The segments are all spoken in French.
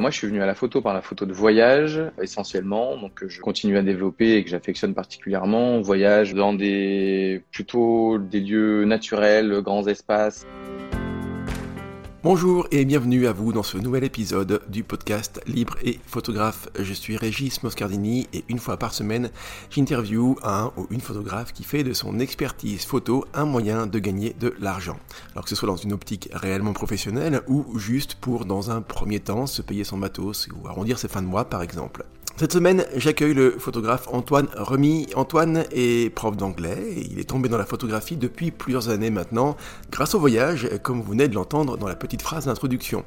Moi, je suis venu à la photo par la photo de voyage, essentiellement, donc que je continue à développer et que j'affectionne particulièrement. Voyage dans des plutôt des lieux naturels, grands espaces. Bonjour et bienvenue à vous dans ce nouvel épisode du podcast Libre et Photographe. Je suis Régis Moscardini et une fois par semaine, j'interview un ou une photographe qui fait de son expertise photo un moyen de gagner de l'argent. Alors que ce soit dans une optique réellement professionnelle ou juste pour, dans un premier temps, se payer son matos ou arrondir ses fins de mois par exemple. Cette semaine, j'accueille le photographe Antoine Remy. Antoine est prof d'anglais et il est tombé dans la photographie depuis plusieurs années maintenant, grâce au voyage, comme vous venez de l'entendre dans la petite phrase d'introduction.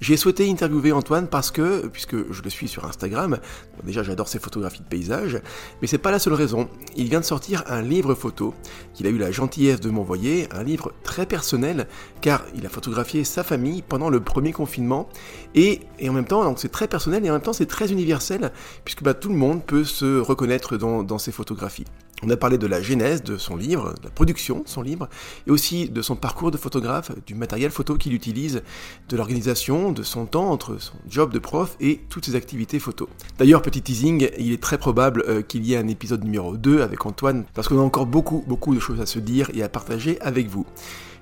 J'ai souhaité interviewer Antoine parce que, puisque je le suis sur Instagram, déjà j'adore ses photographies de paysages, mais c'est pas la seule raison. Il vient de sortir un livre photo qu'il a eu la gentillesse de m'envoyer, un livre très personnel, car il a photographié sa famille pendant le premier confinement, et, en même temps, donc c'est très personnel, et en même temps c'est très universel, puisque bah, tout le monde peut se reconnaître dans, dans ses photographies. On a parlé de la genèse de son livre, de la production de son livre, et aussi de son parcours de photographe, du matériel photo qu'il utilise, de l'organisation, de son temps entre son job de prof et toutes ses activités photo. D'ailleurs, petit teasing, il est très probable euh, qu'il y ait un épisode numéro 2 avec Antoine, parce qu'on a encore beaucoup, beaucoup de choses à se dire et à partager avec vous.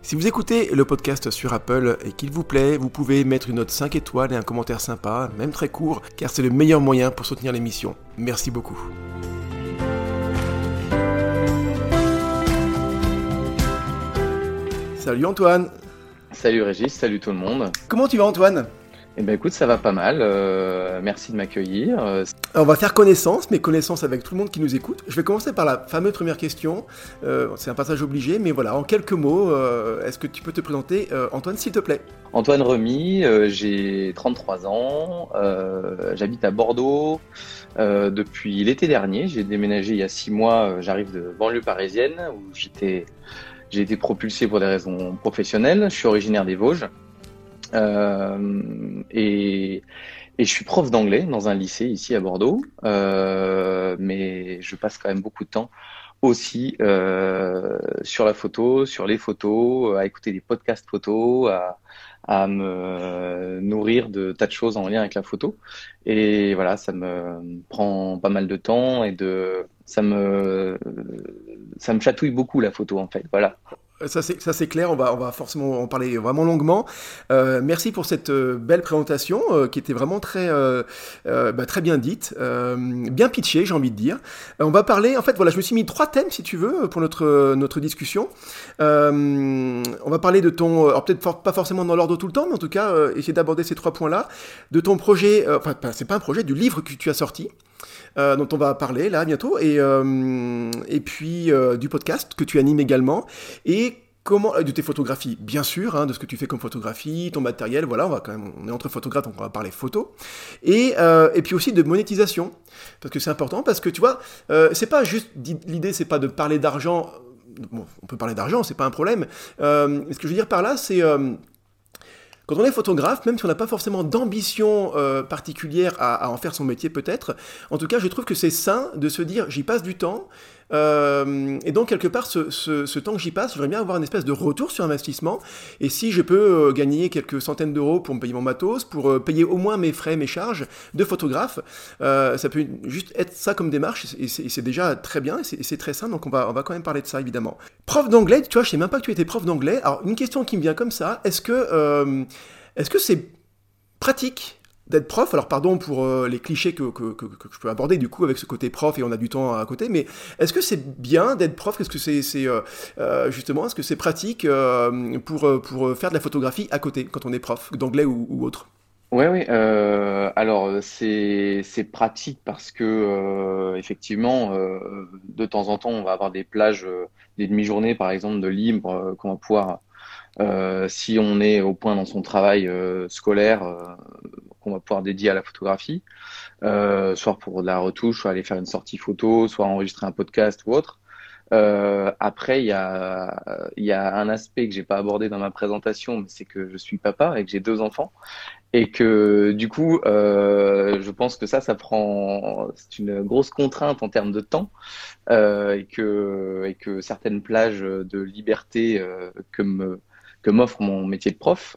Si vous écoutez le podcast sur Apple et qu'il vous plaît, vous pouvez mettre une note 5 étoiles et un commentaire sympa, même très court, car c'est le meilleur moyen pour soutenir l'émission. Merci beaucoup. Salut Antoine. Salut Régis, salut tout le monde. Comment tu vas Antoine? Eh ben écoute, ça va pas mal. Euh, merci de m'accueillir. On va faire connaissance, mais connaissance avec tout le monde qui nous écoute. Je vais commencer par la fameuse première question. Euh, c'est un passage obligé, mais voilà, en quelques mots, euh, est-ce que tu peux te présenter, Antoine, s'il te plaît? Antoine Remy, j'ai 33 ans, j'habite à Bordeaux depuis l'été dernier. J'ai déménagé il y a 6 mois. J'arrive de banlieue parisienne où j'étais j'ai été propulsé pour des raisons professionnelles. Je suis originaire des Vosges. Euh, et, et, je suis prof d'anglais dans un lycée ici à Bordeaux. Euh, mais je passe quand même beaucoup de temps aussi euh, sur la photo, sur les photos, à écouter des podcasts photos, à, à me nourrir de tas de choses en lien avec la photo. Et voilà, ça me prend pas mal de temps et de ça me ça me chatouille beaucoup la photo en fait. Voilà. Ça c'est, ça c'est clair, on va, on va forcément en parler vraiment longuement. Euh, merci pour cette euh, belle présentation euh, qui était vraiment très, bah, très bien dite, bien pitchée j'ai envie de dire. on va parler, en fait voilà, je me suis mis trois thèmes si tu veux pour notre, notre discussion. on va parler de ton, alors peut-être pas forcément dans l'ordre tout le temps, mais en tout cas essayer d'aborder ces trois points-là, de ton projet, enfin c'est pas un projet, du livre que tu as sorti. Euh, dont on va parler là bientôt, et, euh, et puis euh, du podcast que tu animes également, et comment de tes photographies, bien sûr, hein, de ce que tu fais comme photographie, ton matériel, voilà, on va quand même, on est entre photographes, donc on va parler photo, et, et puis aussi de monétisation, parce que c'est important, parce que tu vois, c'est pas juste l'idée, c'est pas de parler d'argent. On peut parler d'argent, c'est pas un problème. ce que je veux dire par là, c'est quand on est photographe, même si on n'a pas forcément d'ambition euh, particulière à, en faire son métier peut-être, en tout cas je trouve que c'est sain de se dire j'y passe du temps, euh, et donc, quelque part, ce, temps que j'y passe, j'aimerais bien avoir une espèce de retour sur investissement. Et si je peux euh, gagner quelques centaines d'euros pour me payer mon matos, pour euh, payer au moins mes frais, mes charges de photographe, ça peut juste être ça comme démarche. Et c'est déjà très bien, et c'est très sain. Donc, on va, on va quand même parler de ça, évidemment. Prof d'anglais, tu vois, je sais même pas que tu étais prof d'anglais. Alors, une question qui me vient comme ça, est-ce que est-ce que c'est pratique d'être prof. Alors pardon pour euh, les clichés que, que, je peux aborder du coup avec ce côté prof et on a du temps à côté, mais est-ce que c'est bien d'être prof? Est-ce que c'est euh, euh, justement, est-ce que c'est pratique pour, pour faire de la photographie à côté quand on est prof d'anglais ou, ou, autre? Oui, oui. alors c'est pratique parce que effectivement, de temps en temps, on va avoir des plages, des demi-journées par exemple de libre qu'on va pouvoir si on est au point dans son travail scolaire, qu'on va pouvoir dédier à la photographie, euh, soit pour de la retouche, soit aller faire une sortie photo, soit enregistrer un podcast ou autre. Euh, après, il y a, y a un aspect que j'ai pas abordé dans ma présentation, mais c'est que je suis papa et que j'ai deux enfants, et que du coup, euh, je pense que ça, ça prend, c'est une grosse contrainte en termes de temps, euh, et que et que certaines plages de liberté que me que m'offre mon métier de prof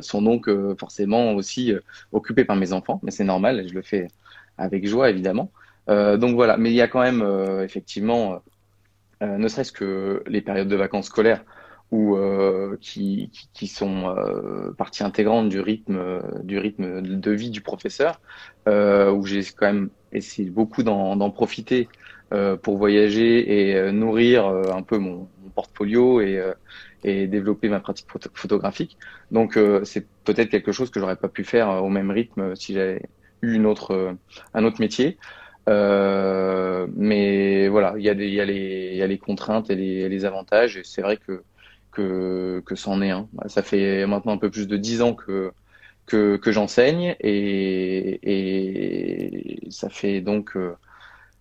sont donc forcément aussi occupés par mes enfants, mais c'est normal, je le fais avec joie évidemment. donc voilà, mais il y a quand même effectivement, ne serait-ce que les périodes de vacances scolaires ou euh, qui, qui, sont euh, partie intégrante du rythme du rythme de vie du professeur euh, où j'ai quand même essayé beaucoup d'en profiter euh, pour voyager et euh, nourrir euh, un peu mon, mon portfolio et, et développer ma pratique photographique donc c'est peut-être quelque chose que j'aurais pas pu faire au même rythme si j'avais eu une autre un autre métier mais voilà il y y y a les contraintes et les, les avantages et c'est vrai que que, que c'en est un. Ça fait maintenant un peu plus de dix ans que, que, que j'enseigne et, et ça fait donc euh,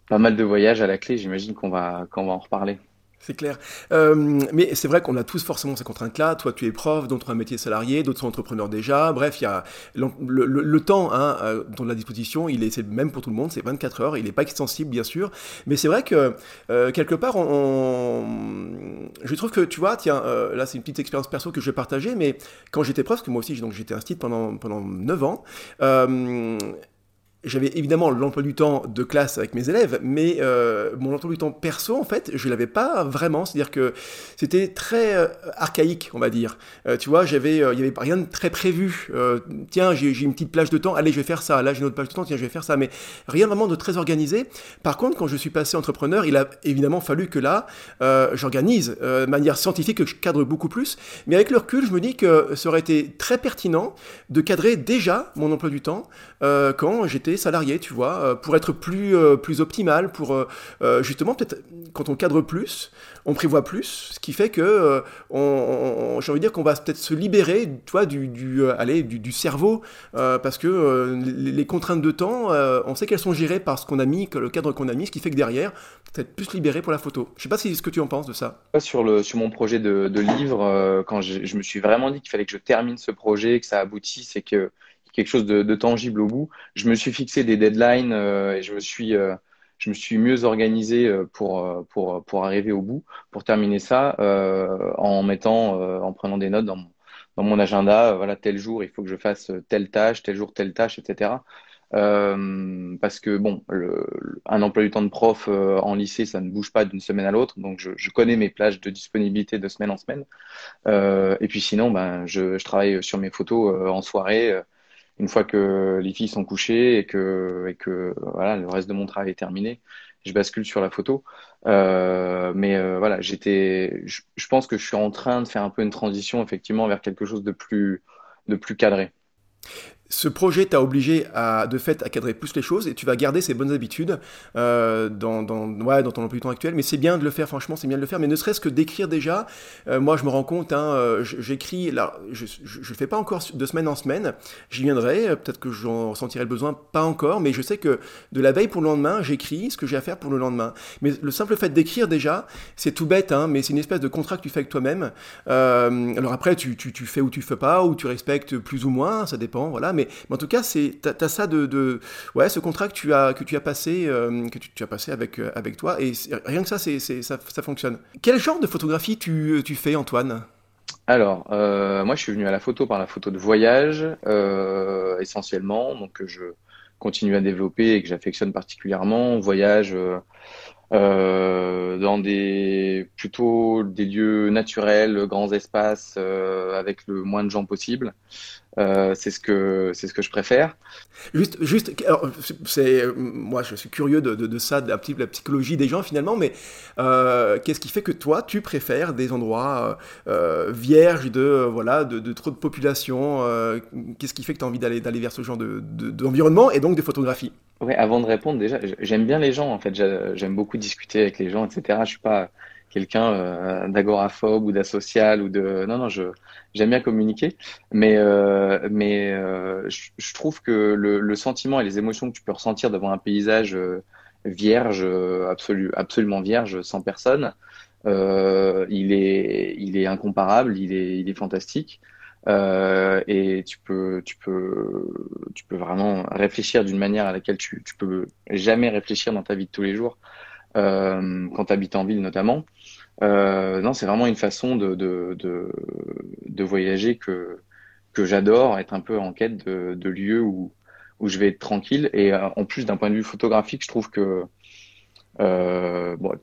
pas mal de voyages à la clé. J'imagine qu'on va, qu'on va en reparler. C'est clair. Euh, mais c'est vrai qu'on a tous forcément ces contraintes-là. Toi, tu es prof, d'autres ont un métier salarié, d'autres sont entrepreneurs déjà. Bref, il y a le, temps hein, euh, dont la disposition, il est, c'est même pour tout le monde, c'est 24 heures. Il n'est pas extensible, bien sûr. Mais c'est vrai que euh, quelque part, on, je trouve que, tu vois, tiens, là, c'est une petite expérience perso que je vais partager, mais quand j'étais prof, parce que moi aussi, donc j'étais instit pendant, pendant 9 ans, j'avais évidemment l'emploi du temps de classe avec mes élèves, mais euh, mon emploi du temps perso, en fait, je l'avais pas vraiment. C'est-à-dire que c'était très euh, archaïque, on va dire. Euh, tu vois, j'avais, il y avait rien de très prévu. tiens, j'ai une petite plage de temps, allez, je vais faire ça. Là, j'ai une autre plage de temps, tiens, je vais faire ça. Mais rien vraiment de très organisé. Par contre, quand je suis passé entrepreneur, il a évidemment fallu que là, j'organise de manière scientifique, que je cadre beaucoup plus. Mais avec le recul, je me dis que ça aurait été très pertinent de cadrer déjà mon emploi du temps quand j'étais salarié, tu vois, euh, pour être plus, euh, plus optimal, pour euh, justement, peut-être quand on cadre plus, on prévoit plus, ce qui fait que j'ai envie de dire qu'on va peut-être se libérer, tu vois, du, du, du, cerveau, parce que les, contraintes de temps, on sait qu'elles sont gérées par ce qu'on a mis, le cadre qu'on a mis, ce qui fait que derrière, peut-être plus libéré pour la photo. Je sais pas si ce que tu en penses de ça. Sur, le, sur mon projet de, de livre, quand je, me suis vraiment dit qu'il fallait que je termine ce projet, que ça aboutisse et que quelque chose de, tangible au bout. Je me suis fixé des deadlines euh, et je me suis euh, je me suis mieux organisé euh, pour pour pour arriver au bout, pour terminer ça en mettant en prenant des notes dans mon dans mon agenda. voilà, tel jour il faut que je fasse telle tâche, tel jour telle tâche, etc. parce que bon, le, un emploi du temps de prof en lycée, ça ne bouge pas d'une semaine à l'autre, donc je, je, connais mes plages de disponibilité de semaine en semaine. et puis sinon, ben, je, je travaille sur mes photos en soirée une fois que les filles sont couchées et que, voilà, le reste de mon travail est terminé, je bascule sur la photo. Euh, mais euh, voilà, j'étais, je, je, pense que je suis en train de faire un peu une transition effectivement vers quelque chose de plus, de plus cadré ce projet t'a obligé à, de fait à cadrer plus les choses et tu vas garder ces bonnes habitudes euh, dans, dans, ouais, dans ton emploi du temps actuel. Mais c'est bien de le faire, franchement, c'est bien de le faire. Mais ne serait-ce que d'écrire déjà, euh, moi je me rends compte, hein, euh, j'écris, là, je ne fais pas encore de semaine en semaine, j'y viendrai, peut-être que j'en ressentirai le besoin, pas encore, mais je sais que de la veille pour le lendemain, j'écris ce que j'ai à faire pour le lendemain. Mais le simple fait d'écrire déjà, c'est tout bête, hein, mais c'est une espèce de contrat que tu fais avec toi-même. alors après, tu, tu, tu, fais ou tu fais pas, ou tu respectes plus ou moins, ça dépend, voilà. Mais, en tout cas, c'est as, ça de, ouais, ce contrat que tu as que tu as passé euh, que tu, as passé avec euh, avec toi et rien que ça, c'est ça, ça fonctionne. Quel genre de photographie tu, tu fais, Antoine? Alors, euh, moi, je suis venu à la photo par la photo de voyage, essentiellement, donc je continue à développer et que j'affectionne particulièrement. Voyage dans des plutôt des lieux naturels, grands espaces, avec le moins de gens possible. Euh, c'est ce que c'est ce que je préfère. Juste, juste, c'est moi je suis curieux de, de, de ça, de la, psychologie des gens finalement, mais euh, qu'est-ce qui fait que toi tu préfères des endroits euh, vierges de voilà de, de, trop de population Qu'est-ce qui fait que tu as envie d'aller d'aller vers ce genre de d'environnement et donc de photographie? Ouais, avant de répondre déjà, j'aime bien les gens en fait, j'aime beaucoup discuter avec les gens, etc. Je suis pas quelqu'un euh, d'agoraphobe ou d'asocial ou de non non je j'aime bien communiquer. Mais euh, mais euh, je, trouve que le, sentiment et les émotions que tu peux ressentir devant un paysage vierge absolu, absolument vierge sans personne il est il est incomparable il est il est fantastique. Et tu peux tu peux tu peux vraiment réfléchir d'une manière à laquelle tu tu peux jamais réfléchir dans ta vie de tous les jours quand tu habites en ville notamment non, c'est vraiment une façon de, de, de, de voyager que, que j'adore, être un peu en quête de, de lieux où, où je vais être tranquille. Et en plus, d'un point de vue photographique, je trouve que euh, bon,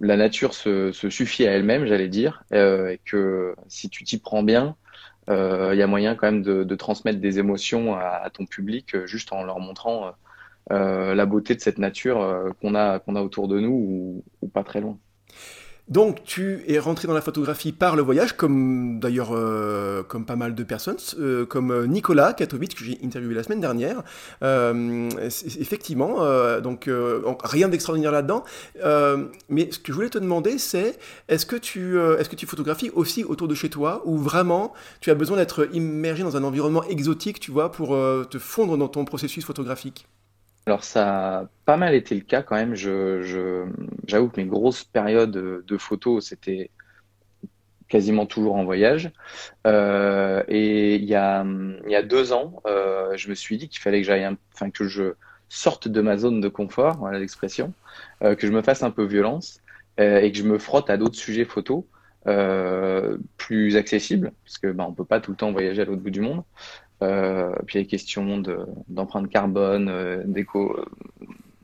la nature se, se suffit à elle-même, j'allais dire, euh, et que si tu t'y prends bien, euh, il y a moyen quand même de, de transmettre des émotions à, à, ton public euh, juste en leur montrant euh, la beauté de cette nature qu'on a qu'on a autour de nous ou, ou pas très loin. Donc tu es rentré dans la photographie par le voyage, comme d'ailleurs euh, comme pas mal de personnes, euh, comme euh, Nicolas Katowice que j'ai interviewé la semaine dernière. Effectivement, donc rien d'extraordinaire là-dedans. mais ce que je voulais te demander, c'est est-ce que tu est-ce que tu photographies aussi autour de chez toi, ou vraiment tu as besoin d'être immergé dans un environnement exotique, tu vois, pour te fondre dans ton processus photographique? Alors ça a pas mal été le cas quand même. Je, je, j'avoue que mes grosses périodes de photos, c'était quasiment toujours en voyage. Euh, et il y a, y a deux ans, euh, je me suis dit qu'il fallait que j'aille, enfin que je sorte de ma zone de confort, voilà l'expression, euh, que je me fasse un peu violence et que je me frotte à d'autres sujets photos plus accessibles, parce que ben, on peut pas tout le temps voyager à l'autre bout du monde. Euh, puis des questions d'empreinte carbone, euh, d'éco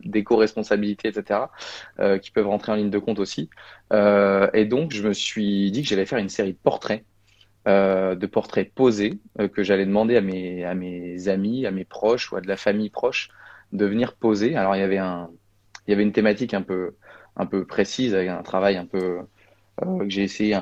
d'éco-responsabilité, etc., euh, qui peuvent rentrer en ligne de compte aussi. Euh, et donc, je me suis dit que j'allais faire une série de portraits, euh, de portraits posés, euh, que j'allais demander à mes, à mes amis, à mes proches ou à de la famille proche de venir poser. Alors, il y avait un, il y avait une thématique un peu, un peu précise, avec un travail un peu, que j'ai essayé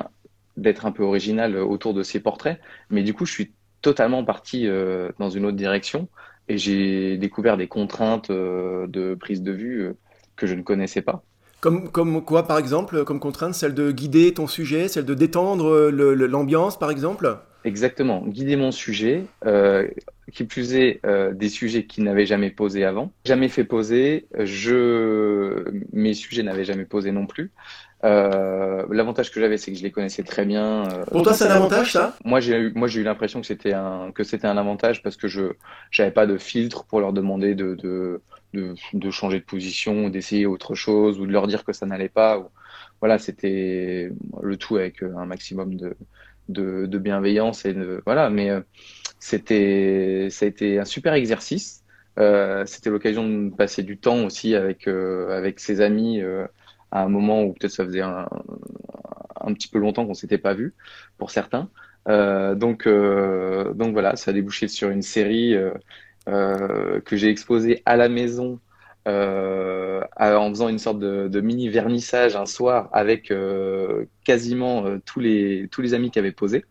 d'être un peu original autour de ces portraits. Mais du coup, je suis totalement parti euh, dans une autre direction. Et j'ai découvert des contraintes euh, de prise de vue euh, que je ne connaissais pas. Comme, comme quoi, par exemple, comme contrainte, celle de guider ton sujet, celle de détendre l'ambiance, par exemple? Exactement, guider mon sujet, qui plus est des sujets qui n'avaient jamais posé avant, jamais fait poser, je mes sujets n'avaient jamais posé non plus. Euh, L'avantage que j'avais, c'est que je les connaissais très bien. Euh, Pour toi, c'est un avantage, ça? Moi, j'ai eu, moi, j'ai eu l'impression que c'était un, que c'était un avantage parce que je, j'avais pas de filtre pour leur demander de, de, de, de changer de position, d'essayer autre chose ou de leur dire que ça n'allait pas. Ou, voilà, c'était le tout avec un maximum de, de, de bienveillance et de, voilà. Mais euh, c'était, ça a été un super exercice. Euh, c'était l'occasion de passer du temps aussi avec, euh, avec ses amis à un moment où peut-être ça faisait un, un petit peu longtemps qu'on s'était pas vu pour certains. Euh, donc, euh, donc voilà, ça a débouché sur une série euh, euh que j'ai exposée à la maison euh, en faisant une sorte de, de, mini vernissage un soir avec euh, quasiment tous les tous les amis qui avaient posé.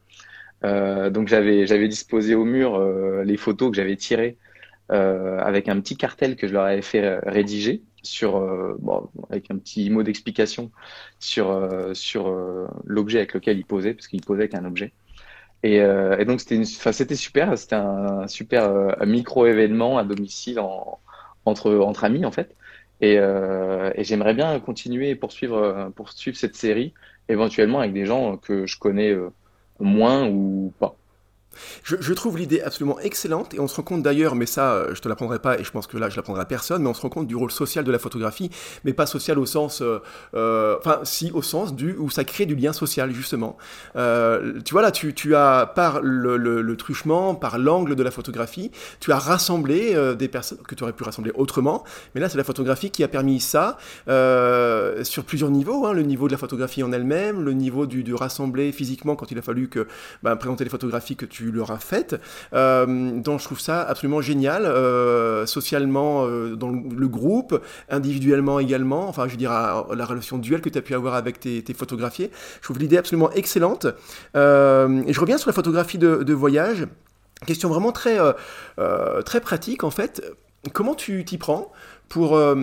donc j'avais j'avais disposé au mur les photos que j'avais tirées avec un petit cartel que je leur avais fait rédiger sur euh, bon, avec un petit mot d'explication sur euh, sur euh, l'objet avec lequel il posait parce qu'il posait avec un objet. Et, euh, et donc c'était enfin c'était super c'était un, super micro événement à domicile en, entre entre amis en fait. Et, et j'aimerais bien continuer et poursuivre poursuivre cette série éventuellement avec des gens que je connais moins ou pas je, trouve l'idée absolument excellente et on se rend compte d'ailleurs, mais ça euh, je te l'apprendrai pas et je pense que là je l'apprendrai à personne, mais on se rend compte du rôle social de la photographie, mais pas social au sens, euh, euh, si au sens du où ça crée du lien social justement. tu vois là, tu, as par le, truchement, par l'angle de la photographie, tu as rassemblé des personnes que tu aurais pu rassembler autrement, mais là c'est la photographie qui a permis ça sur plusieurs niveaux, hein, le niveau de la photographie en elle-même, le niveau du, rassembler physiquement quand il a fallu que bah, présenter les photographies que tu leur as faites. Euh, donc je trouve ça absolument génial, euh, socialement euh, dans le groupe, individuellement également, enfin je veux dire la relation duel que tu as pu avoir avec tes, photographiés. Je trouve l'idée absolument excellente. Je reviens sur la photographie de, voyage. Question vraiment très, très pratique en fait. Comment tu t'y prends? Pour euh,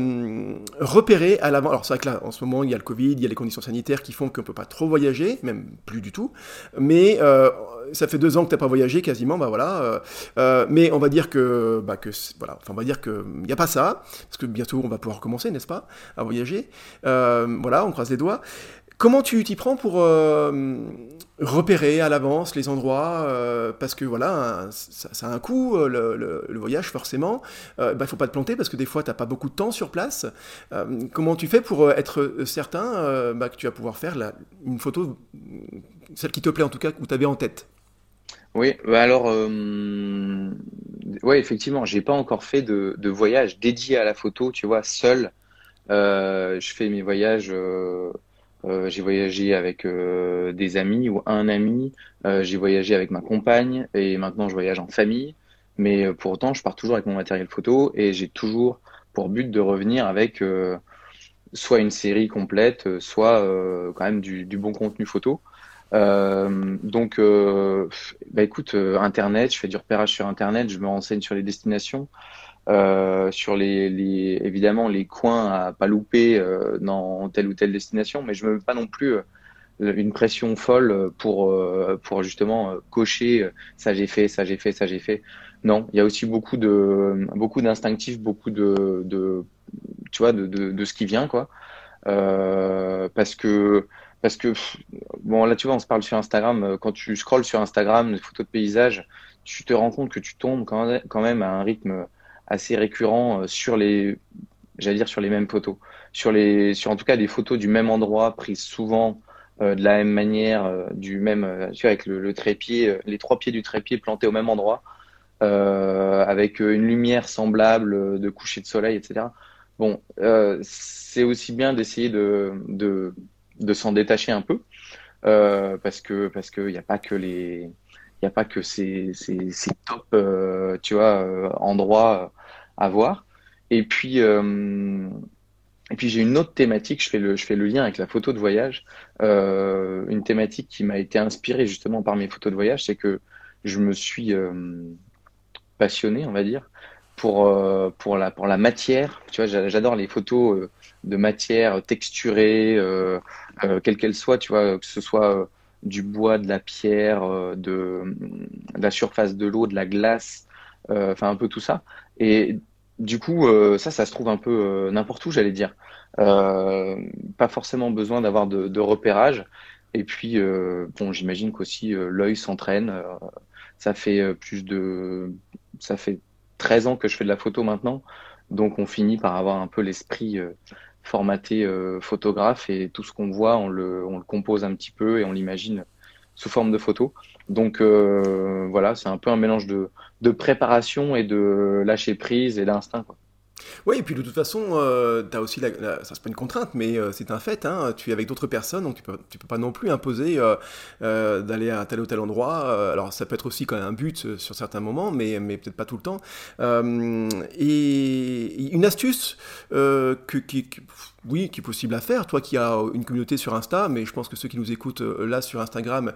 repérer à l'avant. Alors c'est vrai que là, en ce moment, il y a le Covid, il y a les conditions sanitaires qui font qu'on ne peut pas trop voyager, même plus du tout. Mais euh, ça fait deux ans que tu n'as pas voyagé quasiment, bah voilà. Euh, mais on va dire que, bah, que voilà, enfin, on va dire que n'y a pas ça, parce que bientôt on va pouvoir recommencer, n'est-ce pas, à voyager. Voilà, on croise les doigts. Comment tu t'y prends pour repérer à l'avance les endroits Parce que voilà, ça, a un coût, le, voyage forcément. Il ne bah, faut pas te planter parce que des fois, tu n'as pas beaucoup de temps sur place. comment tu fais pour être certain bah, que tu vas pouvoir faire une photo, celle qui te plaît en tout cas, que tu avais en tête? Oui, bah alors, euh, ouais, effectivement, j'ai pas encore fait de, voyage dédié à la photo, tu vois, seul. Euh, je fais mes voyages. Euh, euh j'ai voyagé avec euh, des amis ou un ami. Euh, j'ai voyagé avec ma compagne et maintenant je voyage en famille. Mais pour autant, je pars toujours avec mon matériel photo et j'ai toujours pour but de revenir avec soit une série complète, soit quand même du, du bon contenu photo. Euh, donc, euh, bah écoute, euh, Internet, je fais du repérage sur Internet, je me renseigne sur les destinations, euh, sur les, les, évidemment les coins à pas louper euh, dans telle ou telle destination, mais je me mets pas non plus une pression folle pour pour justement cocher ça j'ai fait, ça j'ai fait, ça j'ai fait. Non, il y a aussi beaucoup de beaucoup d'instinctifs, beaucoup de, de tu vois de, de, de ce qui vient quoi, parce que parce que, bon, là, tu vois, on se parle sur Instagram. Euh, quand tu scrolles sur Instagram, des photos de paysages, tu te rends compte que tu tombes quand même à un rythme assez récurrent euh, sur les, j'allais dire, sur les mêmes photos. Sur les, sur en tout cas des photos du même endroit, prises souvent euh, de la même manière, du même, avec le, trépied, les trois pieds du trépied plantés au même endroit, avec une lumière semblable de coucher de soleil, etc. Bon, c'est aussi bien d'essayer de, de de s'en détacher un peu euh, parce que parce que il n'y a pas que les il y a pas que ces ces, top euh, tu vois euh, endroits à et puis et puis j'ai une autre thématique, je fais le, je fais le lien avec la photo de voyage. Euh, une thématique qui m'a été inspirée justement par mes photos de voyage, c'est que je me suis euh, passionné, on va dire, pour euh, pour la pour la matière. Tu vois, j'adore les photos de matière texturée, euh, euh, quelle qu'elle soit, tu vois, que ce soit euh, du bois, de la pierre, de, la surface de l'eau, de la glace, enfin un peu tout ça. Et du coup, ça, ça se trouve un peu n'importe où, j'allais dire. pas forcément besoin d'avoir de, de, repérage. Et puis, bon, j'imagine qu'aussi l'œil s'entraîne. ça fait plus de, ça fait 13 ans que je fais de la photo maintenant, donc on finit par avoir un peu l'esprit formaté euh, photographe et tout ce qu'on voit, on le, on le compose un petit peu et on l'imagine sous forme de photo. Donc euh, voilà, c'est un peu un mélange de, de préparation et de lâcher prise et d'instinct. Oui, et puis de toute façon, euh, as aussi, la, ça c'est pas une contrainte, mais euh, c'est un fait, hein, tu es avec d'autres personnes, donc tu peux, tu peux pas non plus imposer euh, d'aller à tel ou tel endroit. Alors ça peut être aussi quand même un but sur certains moments, mais, mais peut-être pas tout le temps. et une astuce que, qui, oui, qui est possible à faire. Toi qui as une communauté sur Insta, mais je pense que ceux qui nous écoutent là sur Instagram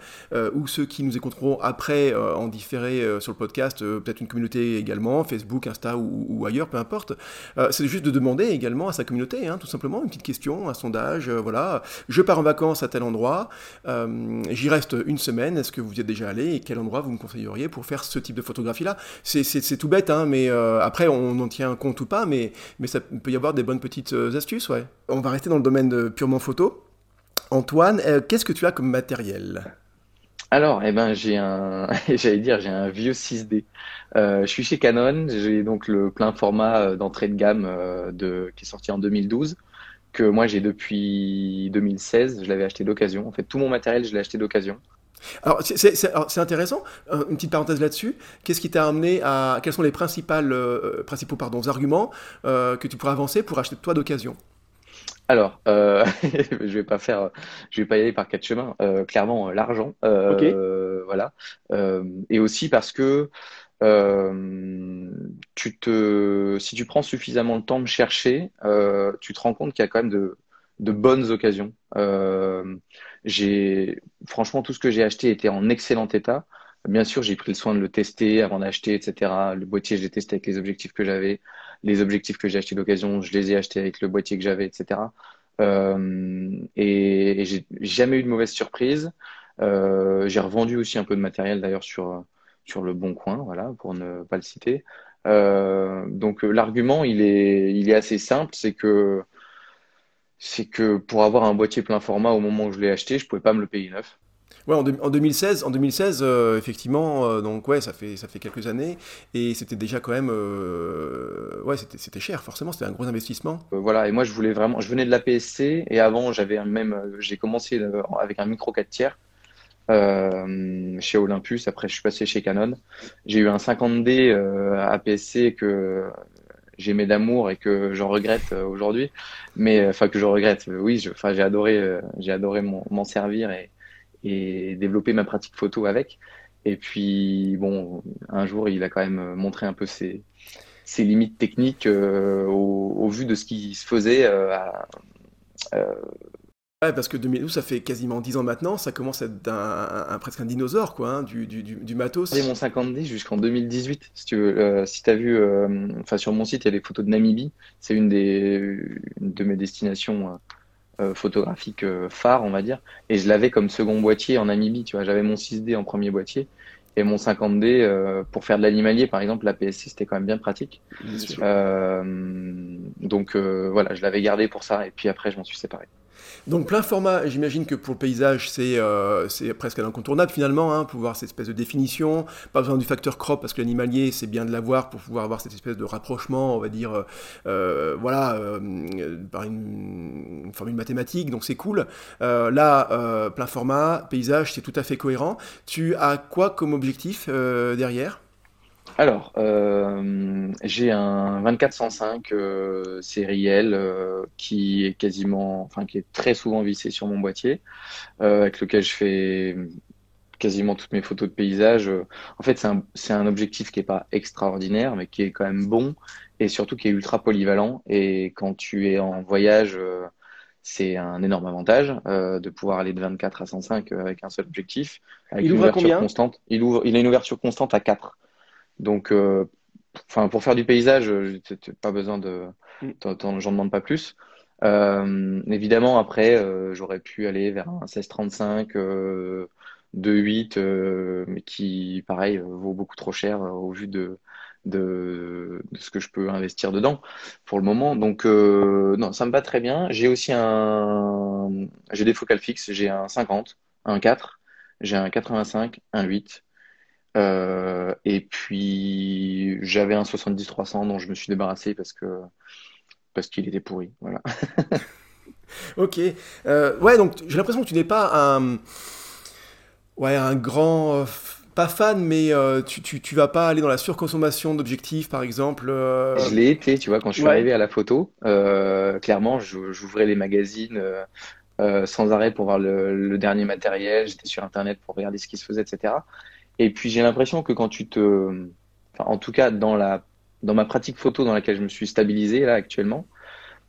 ou ceux qui nous écouteront après en différé sur le podcast, peut-être une communauté également, Facebook, Insta ou, ailleurs, peu importe. Euh, c'est juste de demander également à sa communauté, hein, tout simplement, une petite question, un sondage, euh, voilà, je pars en vacances à tel endroit, euh, j'y reste une semaine, est-ce que vous y êtes déjà allé et quel endroit vous me conseilleriez pour faire ce type de photographie-là? C'est tout bête, hein, mais après on en tient compte ou pas, mais, mais ça peut y avoir des bonnes petites astuces, ouais. On va rester dans le domaine de purement photo. Antoine, qu'est-ce que tu as comme matériel? Alors, eh ben, j'ai un, j'allais dire, j'ai un vieux 6D. Euh, je suis chez Canon, j'ai donc le plein format euh, d'entrée de gamme euh, de, qui est sorti en 2012, que moi j'ai depuis 2016. Je l'avais acheté d'occasion. En fait, tout mon matériel, je l'ai acheté d'occasion. Alors, c'est intéressant. Une petite parenthèse là-dessus. Qu'est-ce qui t'a amené à. Quels sont les principales, principaux pardon, arguments que tu pourrais avancer pour acheter toi d'occasion? Alors, euh, je vais pas faire, je vais pas y aller par quatre chemins. Euh, clairement, euh, l'argent, euh, voilà, et aussi parce que tu te, si tu prends suffisamment le temps de chercher, tu te rends compte qu'il y a quand même de, de bonnes occasions. j'ai, franchement, tout ce que j'ai acheté était en excellent état. Bien sûr, j'ai pris le soin de le tester avant d'acheter, etc. Le boîtier, je l'ai testé avec les objectifs que j'avais. Les objectifs que j'ai achetés d'occasion, je les ai achetés avec le boîtier que j'avais, etc. Euh, et, j'ai jamais eu de mauvaise surprise. Euh, j'ai revendu aussi un peu de matériel d'ailleurs sur le bon coin, voilà, pour ne pas le citer. Euh, donc l'argument, il est assez simple, c'est que pour avoir un boîtier plein format au moment où je l'ai acheté, je pouvais pas me le payer neuf. Ouais, en, 2016, en 2016 euh, effectivement, euh, donc ouais, ça fait, ça fait quelques années, et c'était déjà quand même, euh, ouais, c'était cher, forcément, c'était un gros investissement. voilà, et moi je voulais vraiment, je venais de la PSC, et avant j'avais même, j'ai commencé avec un micro 4 tiers chez Olympus, après je suis passé chez Canon. J'ai eu un 50D à PSC que j'aimais d'amour et que j'en regrette aujourd'hui, mais enfin que je regrette, oui, j'ai adoré, j'ai adoré m'en servir et et développer ma pratique photo avec. Et puis, bon, un jour, il a quand même montré un peu ses, ses limites techniques euh, au, vu de ce qui se faisait. Euh, euh, ouais, parce que 2012, ça fait quasiment 10 ans maintenant, ça commence à être un, presque un dinosaure, quoi, hein, du, du, du, matos. J'ai mon 50D jusqu'en 2018, si tu veux. si tu as vu, enfin sur mon site, il y a des photos de Namibie. C'est une, des, une de mes destinations euh, photographique euh, phare, on va dire. Et je l'avais comme second boîtier en Namibie, tu vois. J'avais mon 6D en premier boîtier et mon 50D euh, pour faire de l'animalier, par exemple. La PSC, c'était quand même bien pratique. donc voilà, je l'avais gardé pour ça. Et puis après, je m'en suis séparé. Donc plein format, j'imagine que pour le paysage, c'est euh, presque un incontournable finalement, hein, pour voir cette espèce de définition. Pas besoin du facteur crop, parce que l'animalier, c'est bien de l'avoir pour pouvoir avoir cette espèce de rapprochement, on va dire, euh, euh, voilà, par une, formule mathématique, donc c'est cool. là, plein format, paysage, c'est tout à fait cohérent. Tu as quoi comme objectif derrière? Alors, euh, j'ai un 2405 euh, sériel euh, qui est quasiment, enfin qui est très souvent vissé sur mon boîtier, avec lequel je fais quasiment toutes mes photos de paysage. En fait, c'est un, objectif qui est pas extraordinaire, mais qui est quand même bon et surtout qui est ultra polyvalent. Et quand tu es en voyage, c'est un énorme avantage de pouvoir aller de 24 à 105 avec un seul objectif. Avec il ouvre combien? constante. Il ouvre, il a une ouverture constante à 4. Donc, euh, enfin, pour faire du paysage, pas besoin de, mm. j'en demande pas plus. Euh, évidemment, après, euh, j'aurais pu aller vers un 1635, euh, 2.8, euh, mais qui, pareil, vaut beaucoup trop cher au vu de, de, de, ce que je peux investir dedans pour le moment. Donc, non, ça me va très bien. J'ai aussi un, j'ai des focales fixes. J'ai un 50, un 4, j'ai un 85, un 8. Euh, et puis j'avais un 70-300 dont je me suis débarrassé parce que parce qu'il était pourri. Voilà. ok. Euh, ouais, donc j'ai l'impression que tu n'es pas un ouais un grand euh, pas fan, mais tu, tu, tu, vas pas aller dans la surconsommation d'objectifs, par exemple. Je l'ai été, tu vois, quand je suis arrivé à la photo, clairement, j'ouvrais les magazines sans arrêt pour voir le, le dernier matériel. J'étais sur Internet pour regarder ce qui se faisait, etc. Et puis j'ai l'impression que quand tu te, enfin, en tout cas dans la, dans ma pratique photo dans laquelle je me suis stabilisé là actuellement,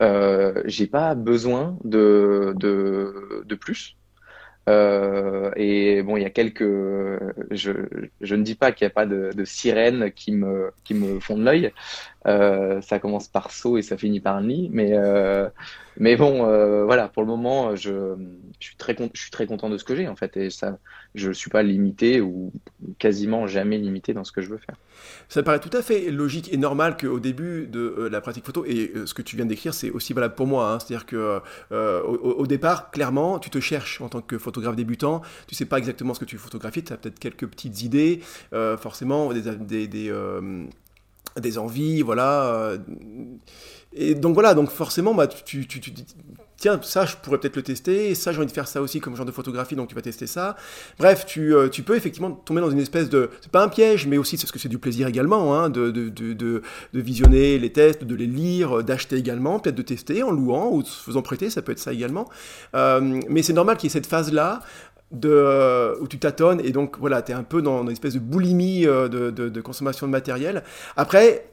euh, j'ai pas besoin de, de, de plus. Euh, et bon, il y a quelques, je, je ne dis pas qu'il n'y a pas de, de sirènes qui me, qui me font de l'œil. Euh, ça commence par saut et ça finit par nid, mais euh, mais bon, euh, voilà, pour le moment, je, suis très, je suis très content de ce que j'ai en fait, et ça, je suis pas limité ou quasiment jamais limité dans ce que je veux faire. Ça paraît tout à fait logique et normal qu'au début de la pratique photo, et ce que tu viens d'écrire, c'est aussi valable pour moi. Hein, C'est-à-dire que au, départ, clairement, tu te cherches en tant que photographe débutant, tu sais pas exactement ce que tu photographies, tu as peut-être quelques petites idées, forcément des des envies, voilà. Et donc voilà, donc forcément, bah, tu, tu, tu, tiens, ça, je pourrais peut-être le tester, ça, j'ai envie de faire ça aussi comme genre de photographie, donc tu vas tester ça. Bref, tu, euh, tu peux effectivement tomber dans une espèce de, c'est pas un piège, mais aussi, c'est ce que c'est du plaisir également, hein, de, de, de, de, visionner les tests, de les lire, d'acheter également, peut-être de tester en louant ou se faisant prêter, ça peut être ça également. Euh, mais c'est normal qu'il y ait cette phase-là euh, où tu tâtonnes et donc voilà, tu es un peu dans, une espèce de boulimie de, de, consommation de matériel. Après,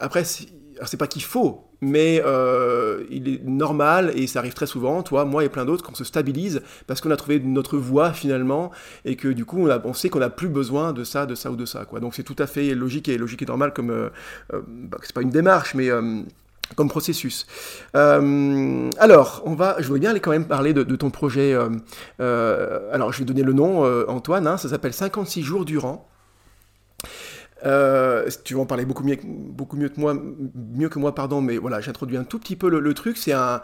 après c'est pas qu'il faut, mais euh, il est normal, et ça arrive très souvent, toi, moi et plein d'autres, qu'on se stabilise parce qu'on a trouvé notre voie finalement, et que du coup, on, sait qu'on n'a plus besoin de ça, de ça ou de ça. Quoi. Donc c'est tout à fait logique et logique et normal comme. Euh, euh bah, c'est pas une démarche, mais. Euh, comme processus. alors, on va, je voudrais bien aller quand même parler de, ton projet. alors, je vais donner le nom, Antoine. Hein, ça s'appelle 56 jours durant. tu vas en parler beaucoup mieux, beaucoup mieux que moi, mieux que moi, pardon, mais voilà, j'introduis un tout petit peu le, truc. C'est un,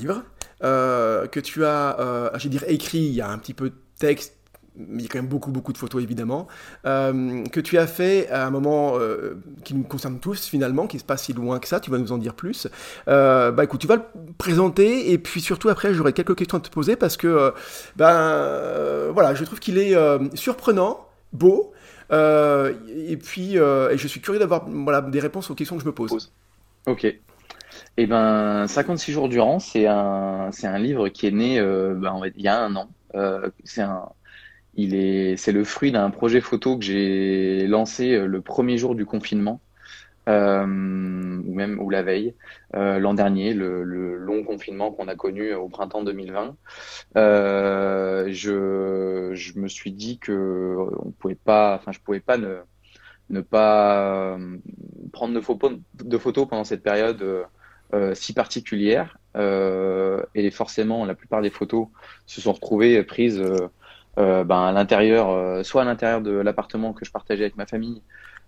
livre que tu as, vais dire écrit. Il y a un petit peu de texte il y a quand même beaucoup, beaucoup de photos évidemment, euh, que tu as fait à un moment euh, qui nous concerne tous finalement, qui n'est pas si loin que ça, tu vas nous en dire plus. Euh, bah écoute, tu vas le présenter et puis surtout après j'aurai quelques questions à te poser parce que, ben voilà, je trouve qu'il est surprenant, beau, et puis je suis curieux d'avoir voilà, des réponses aux questions que je me pose. Ok. Eh ben, 56 jours durant, c'est un, un livre qui est né ben, il y a un an. c'est un, il est, c'est le fruit d'un projet photo que j'ai lancé euh, le premier jour du confinement, euh, ou même ou la veille, euh, l'an dernier, le, long confinement qu'on a connu au printemps 2020. je, je me suis dit que on pouvait pas, enfin, je pouvais pas ne, ne pas prendre de photos, pendant cette période si particulière. et forcément, la plupart des photos se sont retrouvées prises euh, ben, à l'intérieur, euh, soit à l'intérieur de l'appartement que je partageais avec ma famille,